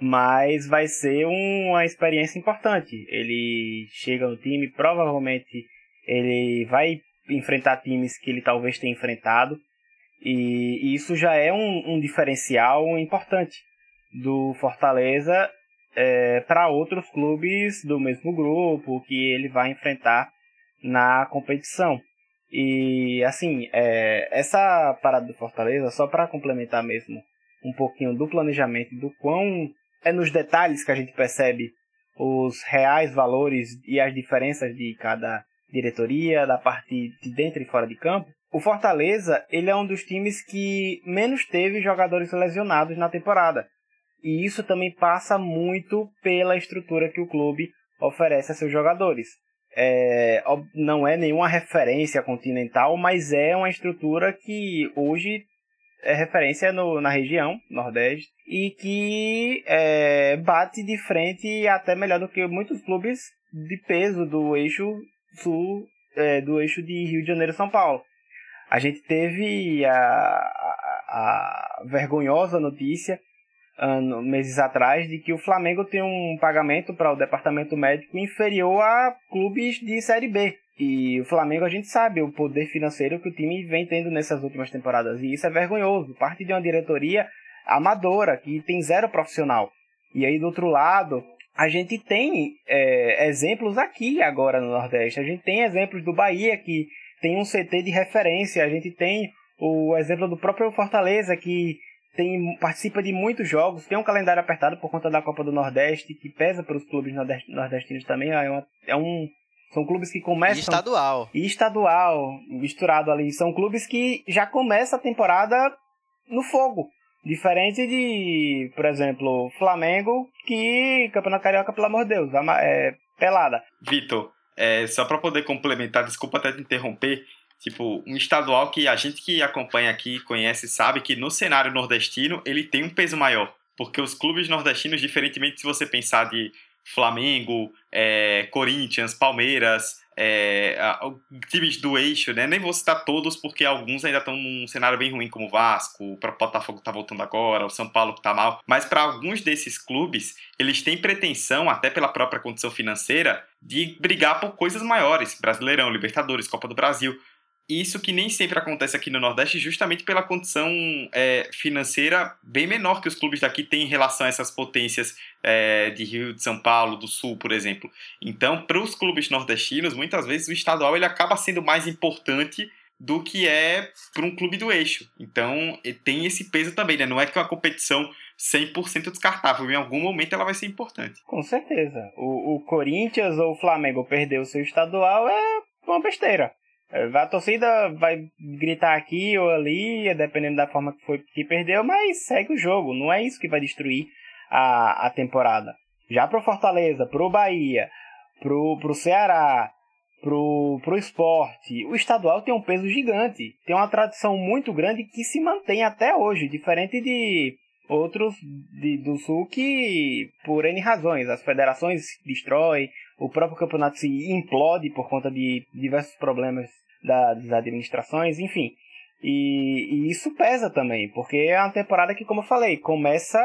Mas vai ser uma experiência importante. Ele chega no time, provavelmente ele vai enfrentar times que ele talvez tenha enfrentado. E, isso já é um, um diferencial importante do Fortaleza é, para outros clubes do mesmo grupo que ele vai enfrentar na competição. E assim, é, essa parada do Fortaleza, só para complementar mesmo um pouquinho do planejamento, do quão é nos detalhes que a gente percebe os reais valores e as diferenças de cada diretoria, da parte de dentro e fora de campo. O Fortaleza, ele é um dos times que menos teve jogadores lesionados na temporada. E isso também passa muito pela estrutura que o clube oferece a seus jogadores. É, não é nenhuma referência continental, mas é uma estrutura que hoje é referência no, na região Nordeste e que é, bate de frente até melhor do que muitos clubes de peso do eixo sul, é, do eixo de Rio de Janeiro São Paulo. A gente teve a, a, a vergonhosa notícia ano, meses atrás de que o Flamengo tem um pagamento para o departamento médico inferior a clubes de Série B. E o Flamengo a gente sabe o poder financeiro que o time vem tendo nessas últimas temporadas. E isso é vergonhoso. Parte de uma diretoria amadora, que tem zero profissional. E aí do outro lado, a gente tem é, exemplos aqui agora no Nordeste. A gente tem exemplos do Bahia, que tem um CT de referência. A gente tem o exemplo do próprio Fortaleza, que tem, participa de muitos jogos, tem um calendário apertado por conta da Copa do Nordeste, que pesa para os clubes nordestinos também. É, uma, é um, são clubes que começam. E estadual. E estadual, misturado ali. São clubes que já começam a temporada no fogo. Diferente de, por exemplo, Flamengo, que Campeonato Carioca, pelo amor de Deus, é pelada. Vitor, é, só para poder complementar, desculpa até te interromper, Tipo, um estadual que a gente que acompanha aqui, conhece, sabe que no cenário nordestino ele tem um peso maior. Porque os clubes nordestinos, diferentemente se você pensar de Flamengo, é, Corinthians, Palmeiras, é, times do eixo, né? Nem vou citar todos, porque alguns ainda estão num cenário bem ruim, como o Vasco, o Botafogo que tá voltando agora, o São Paulo que tá mal. Mas para alguns desses clubes, eles têm pretensão, até pela própria condição financeira, de brigar por coisas maiores. Brasileirão, Libertadores, Copa do Brasil isso que nem sempre acontece aqui no Nordeste, justamente pela condição é, financeira bem menor que os clubes daqui têm em relação a essas potências é, de Rio, de São Paulo, do Sul, por exemplo. Então, para os clubes nordestinos, muitas vezes o estadual ele acaba sendo mais importante do que é para um clube do eixo. Então, tem esse peso também, né? Não é que uma competição 100% descartável. Em algum momento ela vai ser importante. Com certeza. O, o Corinthians ou o Flamengo perder o seu estadual é uma besteira. A torcida vai gritar aqui ou ali, dependendo da forma que foi que perdeu, mas segue o jogo. Não é isso que vai destruir a, a temporada. Já pro Fortaleza, pro Bahia, pro, pro Ceará, pro, pro esporte, o estadual tem um peso gigante. Tem uma tradição muito grande que se mantém até hoje, diferente de outros de, do Sul que, por N razões, as federações destroem, o próprio campeonato se implode por conta de diversos problemas das administrações, enfim. E, e, isso pesa também, porque é uma temporada que, como eu falei, começa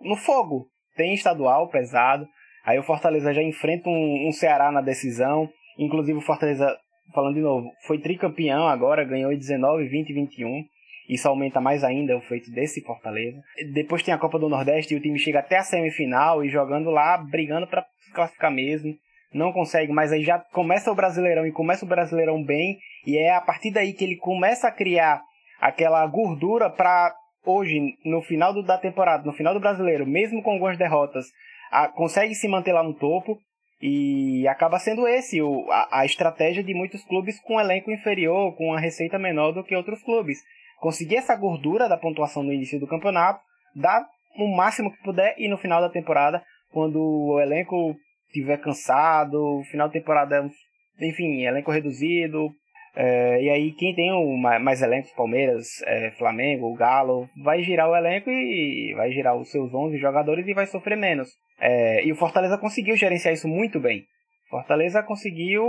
no fogo. Tem estadual pesado, aí o Fortaleza já enfrenta um, um Ceará na decisão. Inclusive o Fortaleza, falando de novo, foi tricampeão agora, ganhou 19, 20 e 21. Isso aumenta mais ainda o feito desse Fortaleza. Depois tem a Copa do Nordeste e o time chega até a semifinal e jogando lá, brigando para classificar mesmo não consegue, mas aí já começa o Brasileirão e começa o Brasileirão bem, e é a partir daí que ele começa a criar aquela gordura para hoje, no final do, da temporada, no final do Brasileiro, mesmo com algumas derrotas, a, consegue se manter lá no topo. E acaba sendo esse o, a, a estratégia de muitos clubes com elenco inferior, com uma receita menor do que outros clubes. Conseguir essa gordura da pontuação no início do campeonato, dar o máximo que puder e no final da temporada, quando o elenco tiver cansado, final de temporada, enfim, elenco reduzido, É, e aí quem tem o, mais elencos, Palmeiras, é, Flamengo, Galo, vai girar o elenco e vai girar os seus 11 jogadores e vai sofrer menos. É, e o Fortaleza conseguiu gerenciar isso muito bem. Fortaleza conseguiu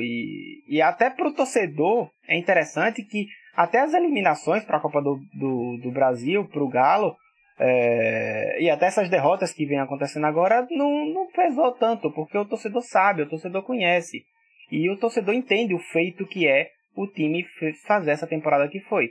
e, e até para o torcedor é interessante que até as eliminações para a Copa do, do, do Brasil, para o Galo, é, e até essas derrotas que vem acontecendo agora não, não pesou tanto, porque o torcedor sabe, o torcedor conhece. E o torcedor entende o feito que é o time fazer essa temporada que foi.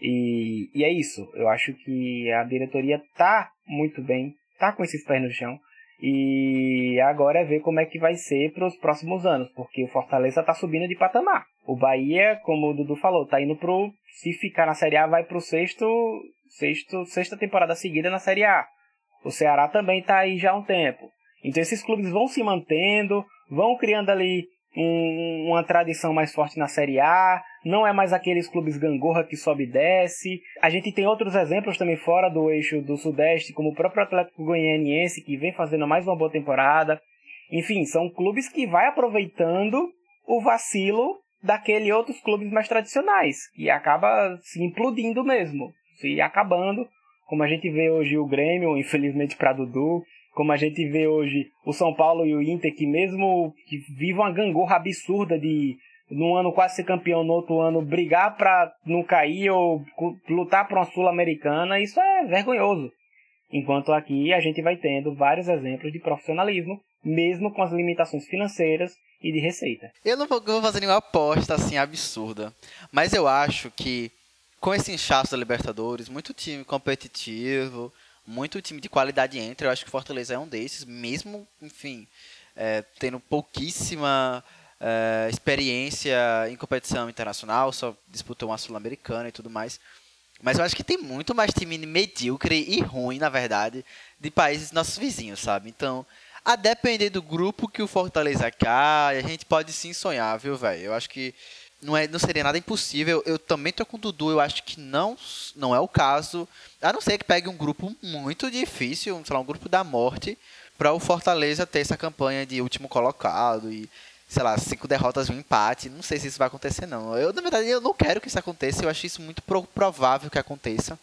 E, e é isso. Eu acho que a diretoria tá muito bem, tá com esses pés no chão. E agora é ver como é que vai ser para os próximos anos, porque o Fortaleza tá subindo de patamar. O Bahia, como o Dudu falou, tá indo pro. Se ficar na Série A, vai pro sexto, sexto, sexta temporada seguida na Série A. O Ceará também tá aí já há um tempo. Então esses clubes vão se mantendo, vão criando ali um, uma tradição mais forte na Série A, não é mais aqueles clubes gangorra que sobe e desce. A gente tem outros exemplos também fora do eixo do Sudeste, como o próprio Atlético Goianiense, que vem fazendo mais uma boa temporada. Enfim, são clubes que vai aproveitando o vacilo daqueles outros clubes mais tradicionais, que acaba se implodindo mesmo, se acabando, como a gente vê hoje o Grêmio, infelizmente para Dudu, como a gente vê hoje o São Paulo e o Inter, que mesmo que vivam uma gangorra absurda de num ano quase ser campeão, no outro ano brigar para não cair ou lutar para uma sul-americana, isso é vergonhoso. Enquanto aqui a gente vai tendo vários exemplos de profissionalismo, mesmo com as limitações financeiras e de receita. Eu não vou fazer nenhuma aposta assim absurda, mas eu acho que com esse inchaço da Libertadores, muito time competitivo, muito time de qualidade entra. Eu acho que o Fortaleza é um desses, mesmo, enfim, é, tendo pouquíssima é, experiência em competição internacional, só disputou uma Sul-Americana e tudo mais. Mas eu acho que tem muito mais time medíocre e ruim, na verdade, de países nossos vizinhos, sabe? Então, a depender do grupo que o Fortaleza cai, a gente pode sim sonhar, viu, velho? Eu acho que não, é, não seria nada impossível. Eu também tô com o Dudu, eu acho que não, não é o caso. A não ser que pegue um grupo muito difícil, sei lá, um grupo da morte, para o Fortaleza ter essa campanha de último colocado e, sei lá, cinco derrotas e um empate. Não sei se isso vai acontecer, não. Eu, na verdade, eu não quero que isso aconteça, eu acho isso muito provável que aconteça.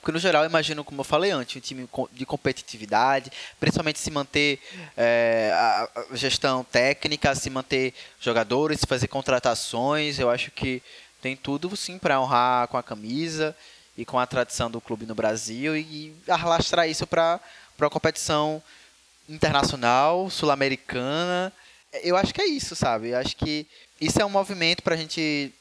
Porque no geral eu imagino, como eu falei antes, um time de competitividade, principalmente se manter é, a gestão técnica, se manter jogadores, fazer contratações. Eu acho que tem tudo sim para honrar com a camisa e com a tradição do clube no Brasil e, e alastrar isso para a competição internacional, sul-americana. Eu acho que é isso, sabe? Eu acho que isso é um movimento para a gente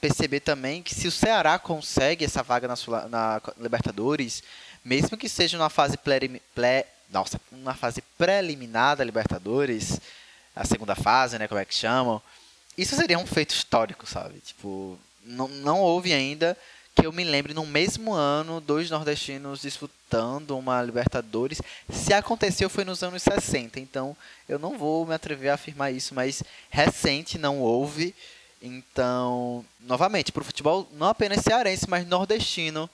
perceber também que se o Ceará consegue essa vaga na, na Libertadores, mesmo que seja numa fase pré, pré, nossa, uma fase preliminar da Libertadores, a segunda fase, né, como é que chamam, isso seria um feito histórico, sabe? Tipo, não, não houve ainda que eu me lembre no mesmo ano dois nordestinos disputando uma Libertadores. Se aconteceu foi nos anos 60, então eu não vou me atrever a afirmar isso, mas recente não houve. Então, novamente, para o futebol não apenas cearense, mas nordestino,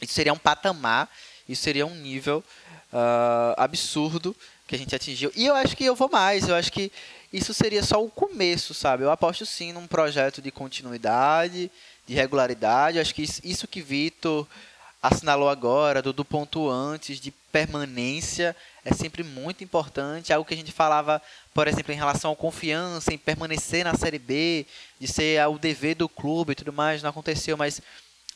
isso seria um patamar, isso seria um nível uh, absurdo que a gente atingiu. E eu acho que eu vou mais, eu acho que isso seria só o começo, sabe? Eu aposto sim num projeto de continuidade, de regularidade. Eu acho que isso que Vitor assinalou agora, do, do ponto antes, de permanência, é sempre muito importante. Algo que a gente falava, por exemplo, em relação à confiança, em permanecer na Série B, de ser o dever do clube e tudo mais, não aconteceu, mas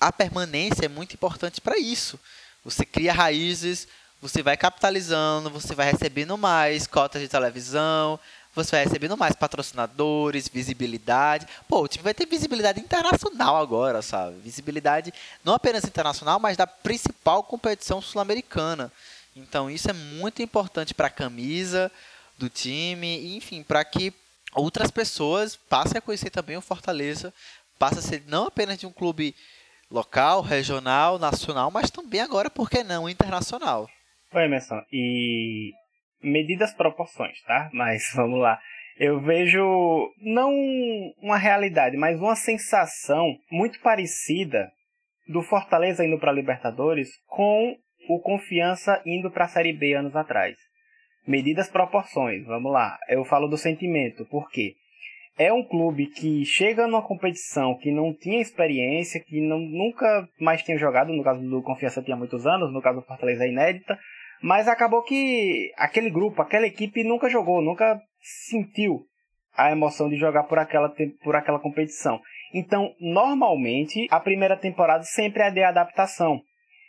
a permanência é muito importante para isso. Você cria raízes, você vai capitalizando, você vai recebendo mais cotas de televisão, você vai recebendo mais patrocinadores, visibilidade. Pô, o time vai ter visibilidade internacional agora, sabe? Visibilidade não apenas internacional, mas da principal competição sul-americana. Então isso é muito importante para a camisa do time, enfim, para que outras pessoas passem a conhecer também o Fortaleza, passa a ser não apenas de um clube local, regional, nacional, mas também agora, por que não, internacional. Oi, Emerson, e medidas proporções, tá? *laughs* Mas vamos lá. Eu vejo não uma realidade, mas uma sensação muito parecida do Fortaleza indo para Libertadores com o Confiança indo para a Série B anos atrás. Medidas proporções, vamos lá. Eu falo do sentimento, por quê? é um clube que chega numa competição que não tinha experiência, que não, nunca mais tinha jogado, no caso do Confiança tinha muitos anos, no caso do Fortaleza é inédita, mas acabou que aquele grupo, aquela equipe nunca jogou, nunca sentiu a emoção de jogar por aquela, por aquela competição. Então, normalmente, a primeira temporada sempre é de adaptação.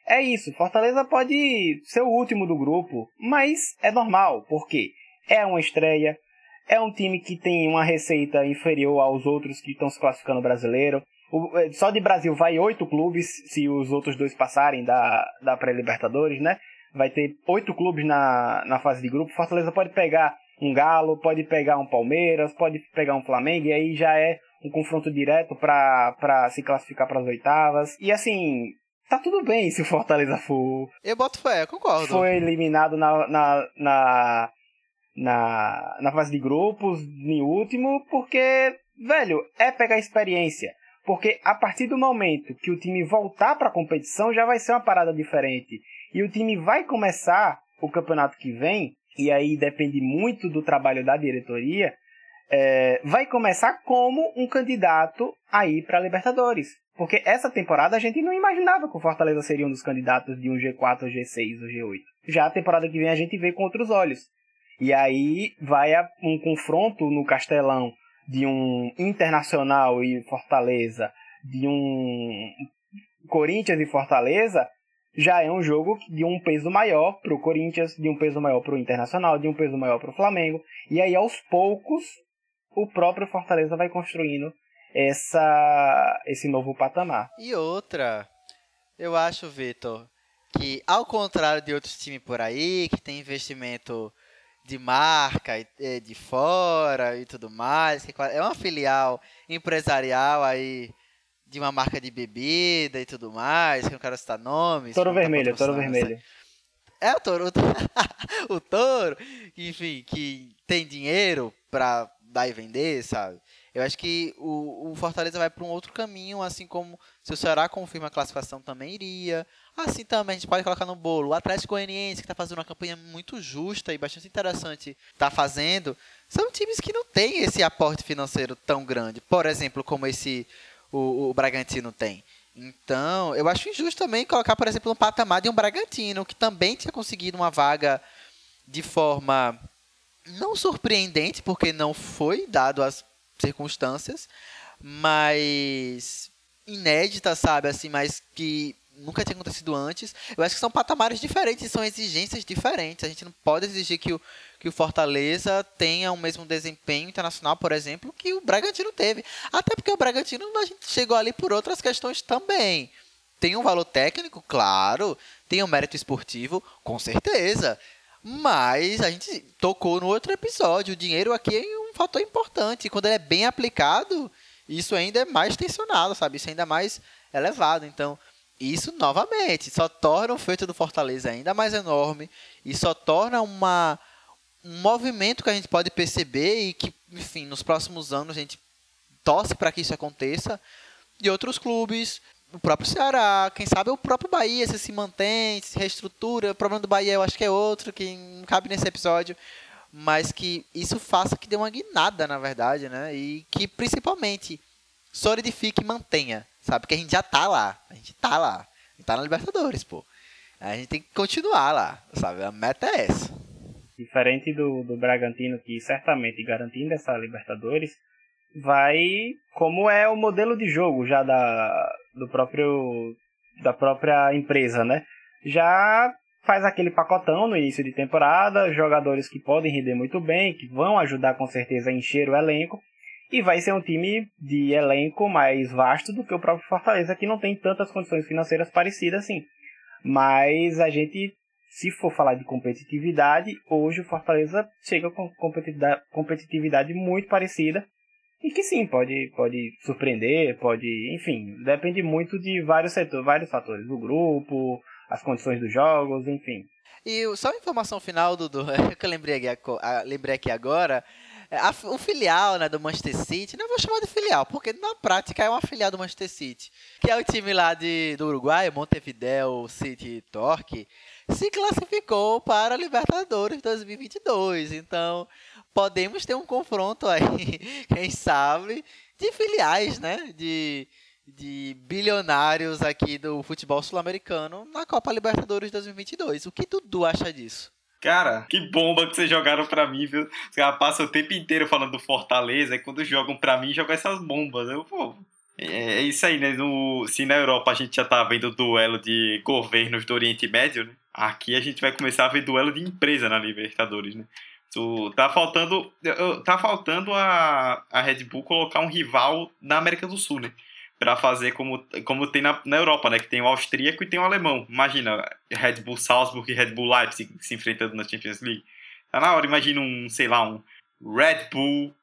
É isso, Fortaleza pode ser o último do grupo, mas é normal, porque é uma estreia, é um time que tem uma receita inferior aos outros que estão se classificando brasileiro. O, é, só de Brasil vai oito clubes, se os outros dois passarem da, da pré-Libertadores, né? Vai ter oito clubes na, na fase de grupo. Fortaleza pode pegar um Galo, pode pegar um Palmeiras, pode pegar um Flamengo, e aí já é um confronto direto para se classificar para as oitavas. E assim, tá tudo bem se o Fortaleza for. Eu boto fé, concordo. Foi eliminado na, na, na, na, na fase de grupos, em último, porque, velho, é pegar experiência. Porque a partir do momento que o time voltar para a competição, já vai ser uma parada diferente. E o time vai começar o campeonato que vem, e aí depende muito do trabalho da diretoria, é, vai começar como um candidato a ir para a Libertadores. Porque essa temporada a gente não imaginava que o Fortaleza seria um dos candidatos de um G4, G6 ou G8. Já a temporada que vem a gente vê com outros olhos. E aí vai um confronto no Castelão de um Internacional e Fortaleza, de um Corinthians e Fortaleza, já é um jogo de um peso maior para o Corinthians, de um peso maior para o Internacional, de um peso maior para o Flamengo. E aí, aos poucos, o próprio Fortaleza vai construindo essa, esse novo patamar. E outra, eu acho, Vitor, que ao contrário de outros times por aí, que tem investimento de marca é, de fora e tudo mais, que é uma filial empresarial aí de uma marca de bebida e tudo mais, que não quero citar nomes. Toro Vermelho, Toro Vermelho. É o Toro, *laughs* o, o Toro, enfim, que tem dinheiro pra dar e vender, sabe? Eu acho que o, o Fortaleza vai para um outro caminho, assim como se o Ceará confirma a classificação também iria. Assim também a gente pode colocar no bolo o Atlético Goianiense, que está fazendo uma campanha muito justa e bastante interessante, está fazendo. São times que não têm esse aporte financeiro tão grande, por exemplo, como esse o, o Bragantino tem. Então, eu acho injusto também colocar, por exemplo, um patamar de um Bragantino, que também tinha conseguido uma vaga de forma não surpreendente, porque não foi dado as circunstâncias, mas inédita, sabe, assim, mas que nunca tinha acontecido antes. Eu acho que são patamares diferentes, são exigências diferentes. A gente não pode exigir que o, que o Fortaleza tenha o mesmo desempenho internacional, por exemplo, que o Bragantino teve. Até porque o Bragantino a gente chegou ali por outras questões também. Tem um valor técnico, claro. Tem um mérito esportivo, com certeza. Mas a gente tocou no outro episódio. O dinheiro aqui é fator importante. Quando ele é bem aplicado, isso ainda é mais tensionado, sabe? Isso ainda é mais elevado. Então, isso novamente só torna o feito do Fortaleza ainda mais enorme e só torna uma, um movimento que a gente pode perceber e que, enfim, nos próximos anos a gente torce para que isso aconteça. E outros clubes, o próprio Ceará, quem sabe o próprio Bahia, se se mantém, se reestrutura. O problema do Bahia eu acho que é outro, que não cabe nesse episódio. Mas que isso faça que dê uma guinada, na verdade, né? E que principalmente solidifique e mantenha, sabe? Porque a gente já tá lá. A gente tá lá. A gente tá na Libertadores, pô. A gente tem que continuar lá, sabe? A meta é essa. Diferente do, do Bragantino, que certamente garantindo essa Libertadores, vai como é o modelo de jogo já da, do próprio da própria empresa, né? Já faz aquele pacotão no início de temporada, jogadores que podem render muito bem, que vão ajudar com certeza a encher o elenco, e vai ser um time de elenco mais vasto do que o próprio Fortaleza, que não tem tantas condições financeiras parecidas assim. Mas a gente, se for falar de competitividade, hoje o Fortaleza chega com competitividade, muito parecida. E que sim, pode, pode surpreender, pode. Enfim, depende muito de vários setores, vários fatores. Do grupo, as condições dos jogos, enfim. E só uma informação final, Dudu, *laughs* que eu lembrei aqui, lembrei aqui agora a, o filial né, do Manchester City, não vou chamar de filial, porque na prática é uma filial do Manchester City, que é o time lá de, do Uruguai, Montevideo City Torque, se classificou para a Libertadores 2022. Então, podemos ter um confronto aí, *laughs* quem sabe, de filiais, né? De, de bilionários aqui do futebol sul-americano na Copa Libertadores 2022. O que Dudu acha disso? Cara, que bomba que vocês jogaram pra mim, viu? Os caras passam o tempo inteiro falando do Fortaleza, e quando jogam pra mim, jogam essas bombas. Eu, pô, é, é isso aí, né? No, se na Europa a gente já tá vendo duelo de governos do Oriente Médio, né? Aqui a gente vai começar a ver duelo de empresa na Libertadores, né? Tu, tá faltando, tá faltando a, a Red Bull colocar um rival na América do Sul, né? Pra fazer como, como tem na, na Europa, né? Que tem o austríaco e tem o alemão. Imagina, Red Bull Salzburg e Red Bull Leipzig se enfrentando na Champions League. Tá na hora, imagina um, sei lá, um Red Bull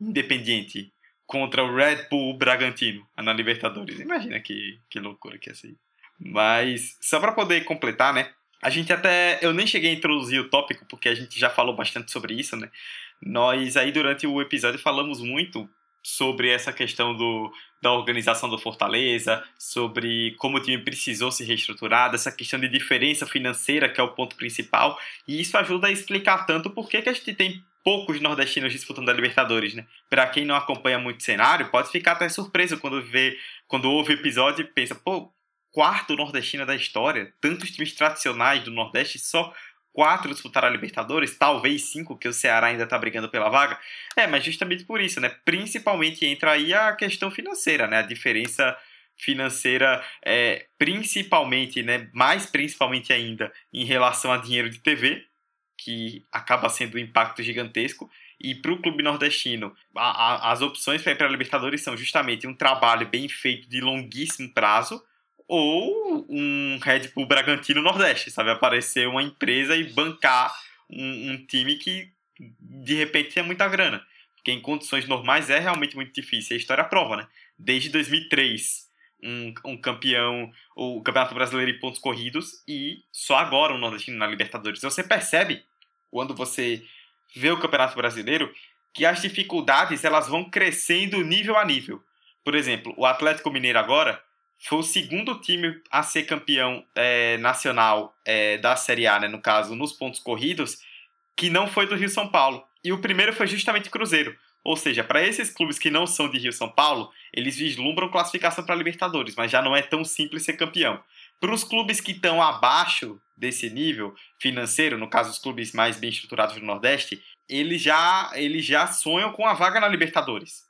Independiente contra o Red Bull Bragantino na Libertadores. Imagina que, que loucura que é isso. Mas, só para poder completar, né? A gente até. Eu nem cheguei a introduzir o tópico, porque a gente já falou bastante sobre isso, né? Nós aí durante o episódio falamos muito sobre essa questão do, da organização do Fortaleza, sobre como o time precisou se reestruturar, dessa questão de diferença financeira, que é o ponto principal, e isso ajuda a explicar tanto por que a gente tem poucos nordestinos disputando a Libertadores, né? Para quem não acompanha muito o cenário, pode ficar até surpreso quando vê, quando ouve o episódio e pensa, pô, quarto nordestino da história, tantos times tradicionais do Nordeste, só quatro disputaram a Libertadores, talvez cinco, que o Ceará ainda está brigando pela vaga. É, mas justamente por isso, né? Principalmente entra aí a questão financeira, né? A diferença financeira, é, principalmente, né? Mais principalmente ainda em relação a dinheiro de TV, que acaba sendo um impacto gigantesco. E para o clube nordestino, a, a, as opções para ir para a Libertadores são justamente um trabalho bem feito de longuíssimo prazo ou um Red Bull Bragantino Nordeste, sabe? Aparecer uma empresa e bancar um, um time que de repente tem muita grana. Porque em condições normais é realmente muito difícil. A história prova, né? Desde 2003, um, um campeão, o Campeonato Brasileiro em pontos corridos e só agora um nordestino na Libertadores. Você percebe quando você vê o Campeonato Brasileiro que as dificuldades elas vão crescendo nível a nível. Por exemplo, o Atlético Mineiro agora foi o segundo time a ser campeão é, nacional é, da Série A, né, no caso, nos pontos corridos, que não foi do Rio São Paulo. E o primeiro foi justamente Cruzeiro. Ou seja, para esses clubes que não são de Rio São Paulo, eles vislumbram classificação para Libertadores, mas já não é tão simples ser campeão. Para os clubes que estão abaixo desse nível financeiro, no caso os clubes mais bem estruturados do Nordeste, eles já, eles já sonham com a vaga na Libertadores.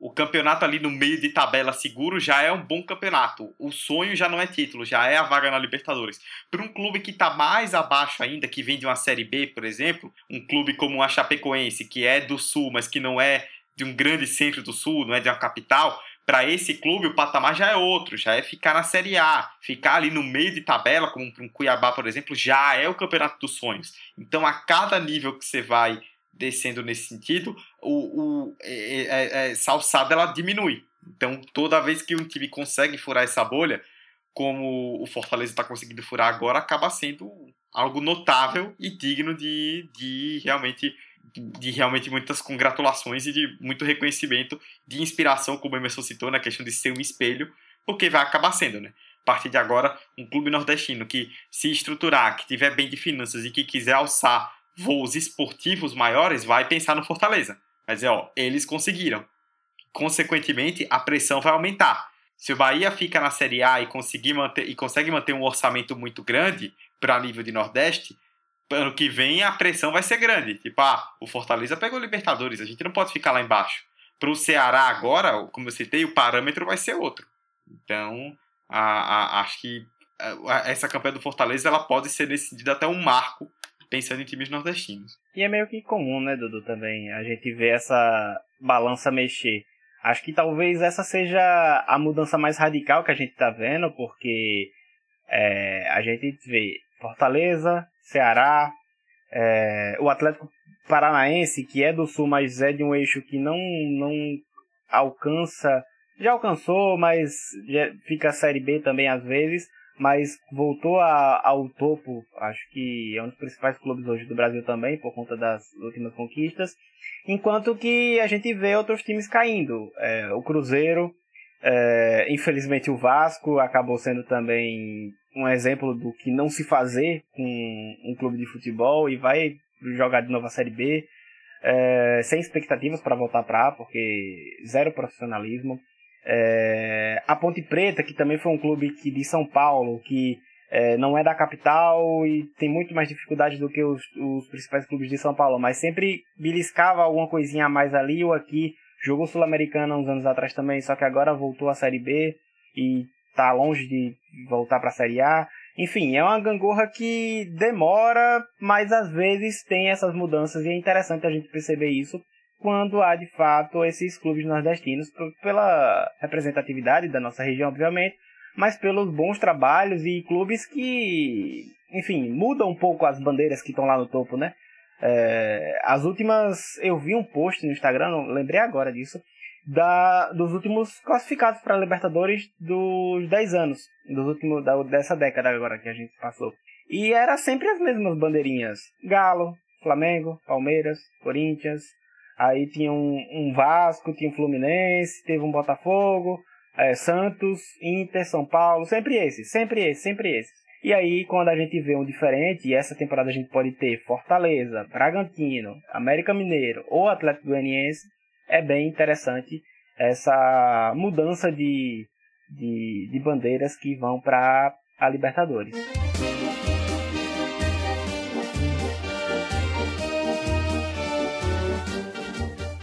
O campeonato ali no meio de tabela seguro já é um bom campeonato. O sonho já não é título, já é a vaga na Libertadores. Para um clube que está mais abaixo ainda, que vem de uma Série B, por exemplo, um clube como a Chapecoense, que é do Sul, mas que não é de um grande centro do Sul, não é de uma capital, para esse clube o patamar já é outro, já é ficar na Série A, ficar ali no meio de tabela, como um Cuiabá, por exemplo, já é o campeonato dos sonhos. Então, a cada nível que você vai descendo nesse sentido, o, o é, é, é, essa alçada ela diminui. Então, toda vez que um time consegue furar essa bolha, como o Fortaleza está conseguindo furar agora, acaba sendo algo notável e digno de, de realmente de realmente muitas congratulações e de muito reconhecimento, de inspiração, como o Emerson citou, na questão de ser um espelho, porque vai acabar sendo, né? A partir de agora, um clube nordestino que se estruturar, que tiver bem de finanças e que quiser alçar voos esportivos maiores, vai pensar no Fortaleza. Mas é, ó, eles conseguiram. Consequentemente, a pressão vai aumentar. Se o Bahia fica na Série A e, conseguir manter, e consegue manter um orçamento muito grande para nível de Nordeste, ano que vem a pressão vai ser grande. Tipo, ah, o Fortaleza pegou o Libertadores, a gente não pode ficar lá embaixo. Para o Ceará agora, como eu citei, o parâmetro vai ser outro. Então, a, a, acho que essa campanha do Fortaleza ela pode ser decidida até um marco pensando em times nordestinos. E é meio que comum, né, Dudu, também, a gente ver essa balança mexer. Acho que talvez essa seja a mudança mais radical que a gente tá vendo, porque é, a gente vê Fortaleza, Ceará, é, o Atlético Paranaense, que é do Sul, mas é de um eixo que não, não alcança, já alcançou, mas já fica a Série B também às vezes. Mas voltou a, ao topo, acho que é um dos principais clubes hoje do Brasil também, por conta das últimas conquistas, enquanto que a gente vê outros times caindo. É, o Cruzeiro, é, infelizmente o Vasco acabou sendo também um exemplo do que não se fazer com um clube de futebol e vai jogar de novo a Série B, é, sem expectativas para voltar para A, porque zero profissionalismo. É, a Ponte Preta, que também foi um clube que, de São Paulo, que é, não é da capital e tem muito mais dificuldade do que os, os principais clubes de São Paulo, mas sempre beliscava alguma coisinha a mais ali ou aqui. Jogou Sul-Americana uns anos atrás também, só que agora voltou à Série B e está longe de voltar para a Série A. Enfim, é uma gangorra que demora, mas às vezes tem essas mudanças e é interessante a gente perceber isso quando há de fato esses clubes nordestinos, pela representatividade da nossa região, obviamente, mas pelos bons trabalhos e clubes que, enfim, mudam um pouco as bandeiras que estão lá no topo, né? É, as últimas, eu vi um post no Instagram, lembrei agora disso, da, dos últimos classificados para Libertadores dos 10 anos, dos últimos, da, dessa década agora que a gente passou. E era sempre as mesmas bandeirinhas: Galo, Flamengo, Palmeiras, Corinthians. Aí tinha um, um Vasco, tinha um Fluminense, teve um Botafogo, é, Santos, Inter, São Paulo, sempre esses, sempre esses, sempre esses. E aí, quando a gente vê um diferente, e essa temporada a gente pode ter Fortaleza, Bragantino, América Mineiro ou Atlético Goianiense, é bem interessante essa mudança de, de, de bandeiras que vão para a Libertadores.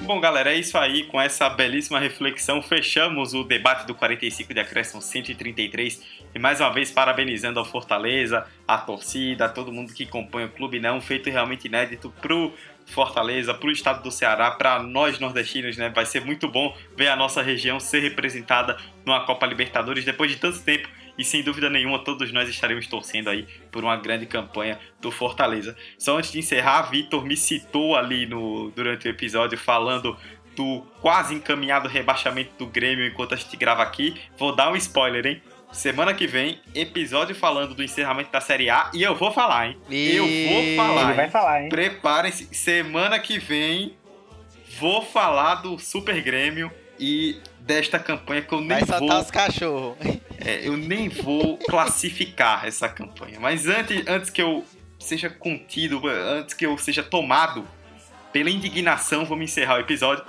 Bom, galera, é isso aí. Com essa belíssima reflexão, fechamos o debate do 45 de acréscimo 133. E mais uma vez, parabenizando ao Fortaleza, a torcida, todo mundo que compõe o clube. Não, né? feito realmente inédito pro Fortaleza, para o estado do Ceará, para nós nordestinos, né? Vai ser muito bom ver a nossa região ser representada numa Copa Libertadores depois de tanto tempo. E sem dúvida nenhuma, todos nós estaremos torcendo aí por uma grande campanha do Fortaleza. Só antes de encerrar, Vitor me citou ali no, durante o episódio falando do quase encaminhado rebaixamento do Grêmio enquanto a gente grava aqui. Vou dar um spoiler, hein? Semana que vem, episódio falando do encerramento da Série A e eu vou falar, hein? E... Eu vou falar. Ele hein? vai falar, hein? Preparem-se. Semana que vem vou falar do Super Grêmio e desta campanha que eu nem vai vou. os cachorros. É, eu nem vou classificar essa campanha. Mas antes, antes que eu seja contido, antes que eu seja tomado pela indignação, vamos encerrar o episódio.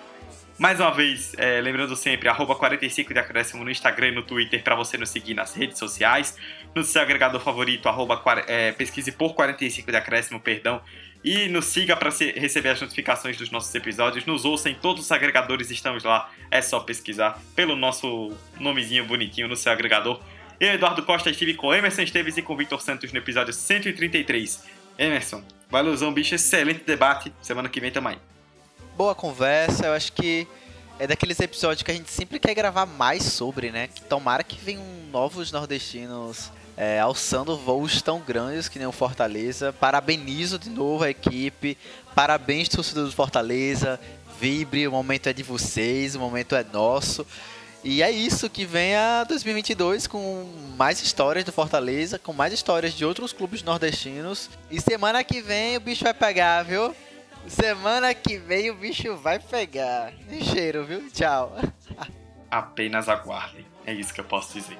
Mais uma vez, é, lembrando sempre, arroba 45 de acréscimo no Instagram e no Twitter para você nos seguir nas redes sociais. No seu agregador favorito, arroba, é, pesquise por 45 de acréscimo, perdão. E nos siga para receber as notificações dos nossos episódios. Nos ouça em todos os agregadores, estamos lá. É só pesquisar pelo nosso nomezinho bonitinho no seu agregador. Eu, Eduardo Costa, estive com Emerson Esteves e com Vitor Santos no episódio 133. Emerson, valeuzão, bicho, excelente debate. Semana que vem tamo aí boa conversa. Eu acho que é daqueles episódios que a gente sempre quer gravar mais sobre, né? Tomara que venham novos nordestinos é, alçando voos tão grandes que nem o Fortaleza. Parabenizo de novo a equipe. Parabéns, torcedor do Fortaleza. Vibre, o momento é de vocês, o momento é nosso. E é isso que vem a 2022 com mais histórias do Fortaleza, com mais histórias de outros clubes nordestinos. E semana que vem o bicho vai pegar, viu? Semana que vem o bicho vai pegar. cheiro, viu? Tchau. *laughs* Apenas aguardem. É isso que eu posso dizer.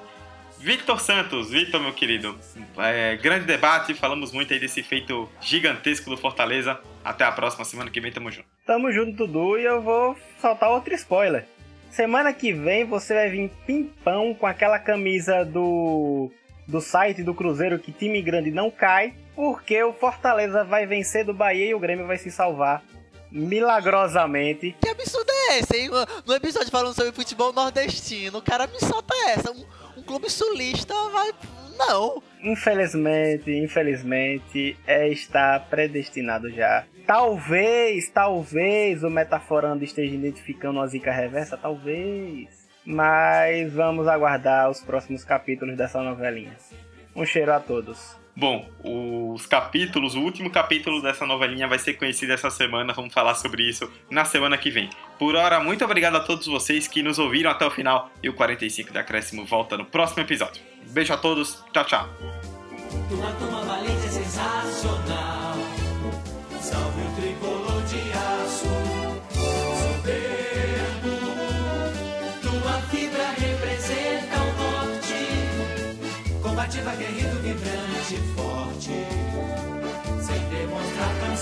Victor Santos, Victor, meu querido, é, grande debate, falamos muito aí desse feito gigantesco do Fortaleza. Até a próxima, semana que vem tamo junto. Tamo junto, Dudu, e eu vou soltar outro spoiler. Semana que vem você vai vir pimpão com aquela camisa do, do site do Cruzeiro que time grande não cai porque o Fortaleza vai vencer do Bahia e o Grêmio vai se salvar milagrosamente. Que absurdo é esse, hein? No episódio falando sobre futebol nordestino, o cara me solta essa. Um, clube sulista vai. Não. Infelizmente, infelizmente, é, está predestinado já. Talvez, talvez o Metaforando esteja identificando uma zica reversa, talvez. Mas vamos aguardar os próximos capítulos dessa novelinha. Um cheiro a todos. Bom, os capítulos, o último capítulo dessa novelinha vai ser conhecido essa semana, vamos falar sobre isso na semana que vem. Por hora, muito obrigado a todos vocês que nos ouviram até o final e o 45 de Acréscimo volta no próximo episódio. Beijo a todos, tchau, tchau.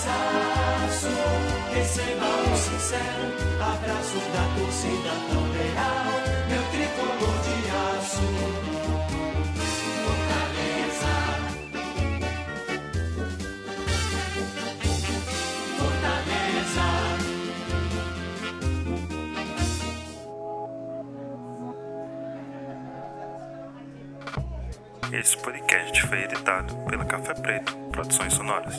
Cansaço. Receba o sincero abraço da torcida tão leal. Meu tricolor de aço. Fortaleza. Fortaleza. Esse podcast foi editado pela Café Preto Produções Sonoras.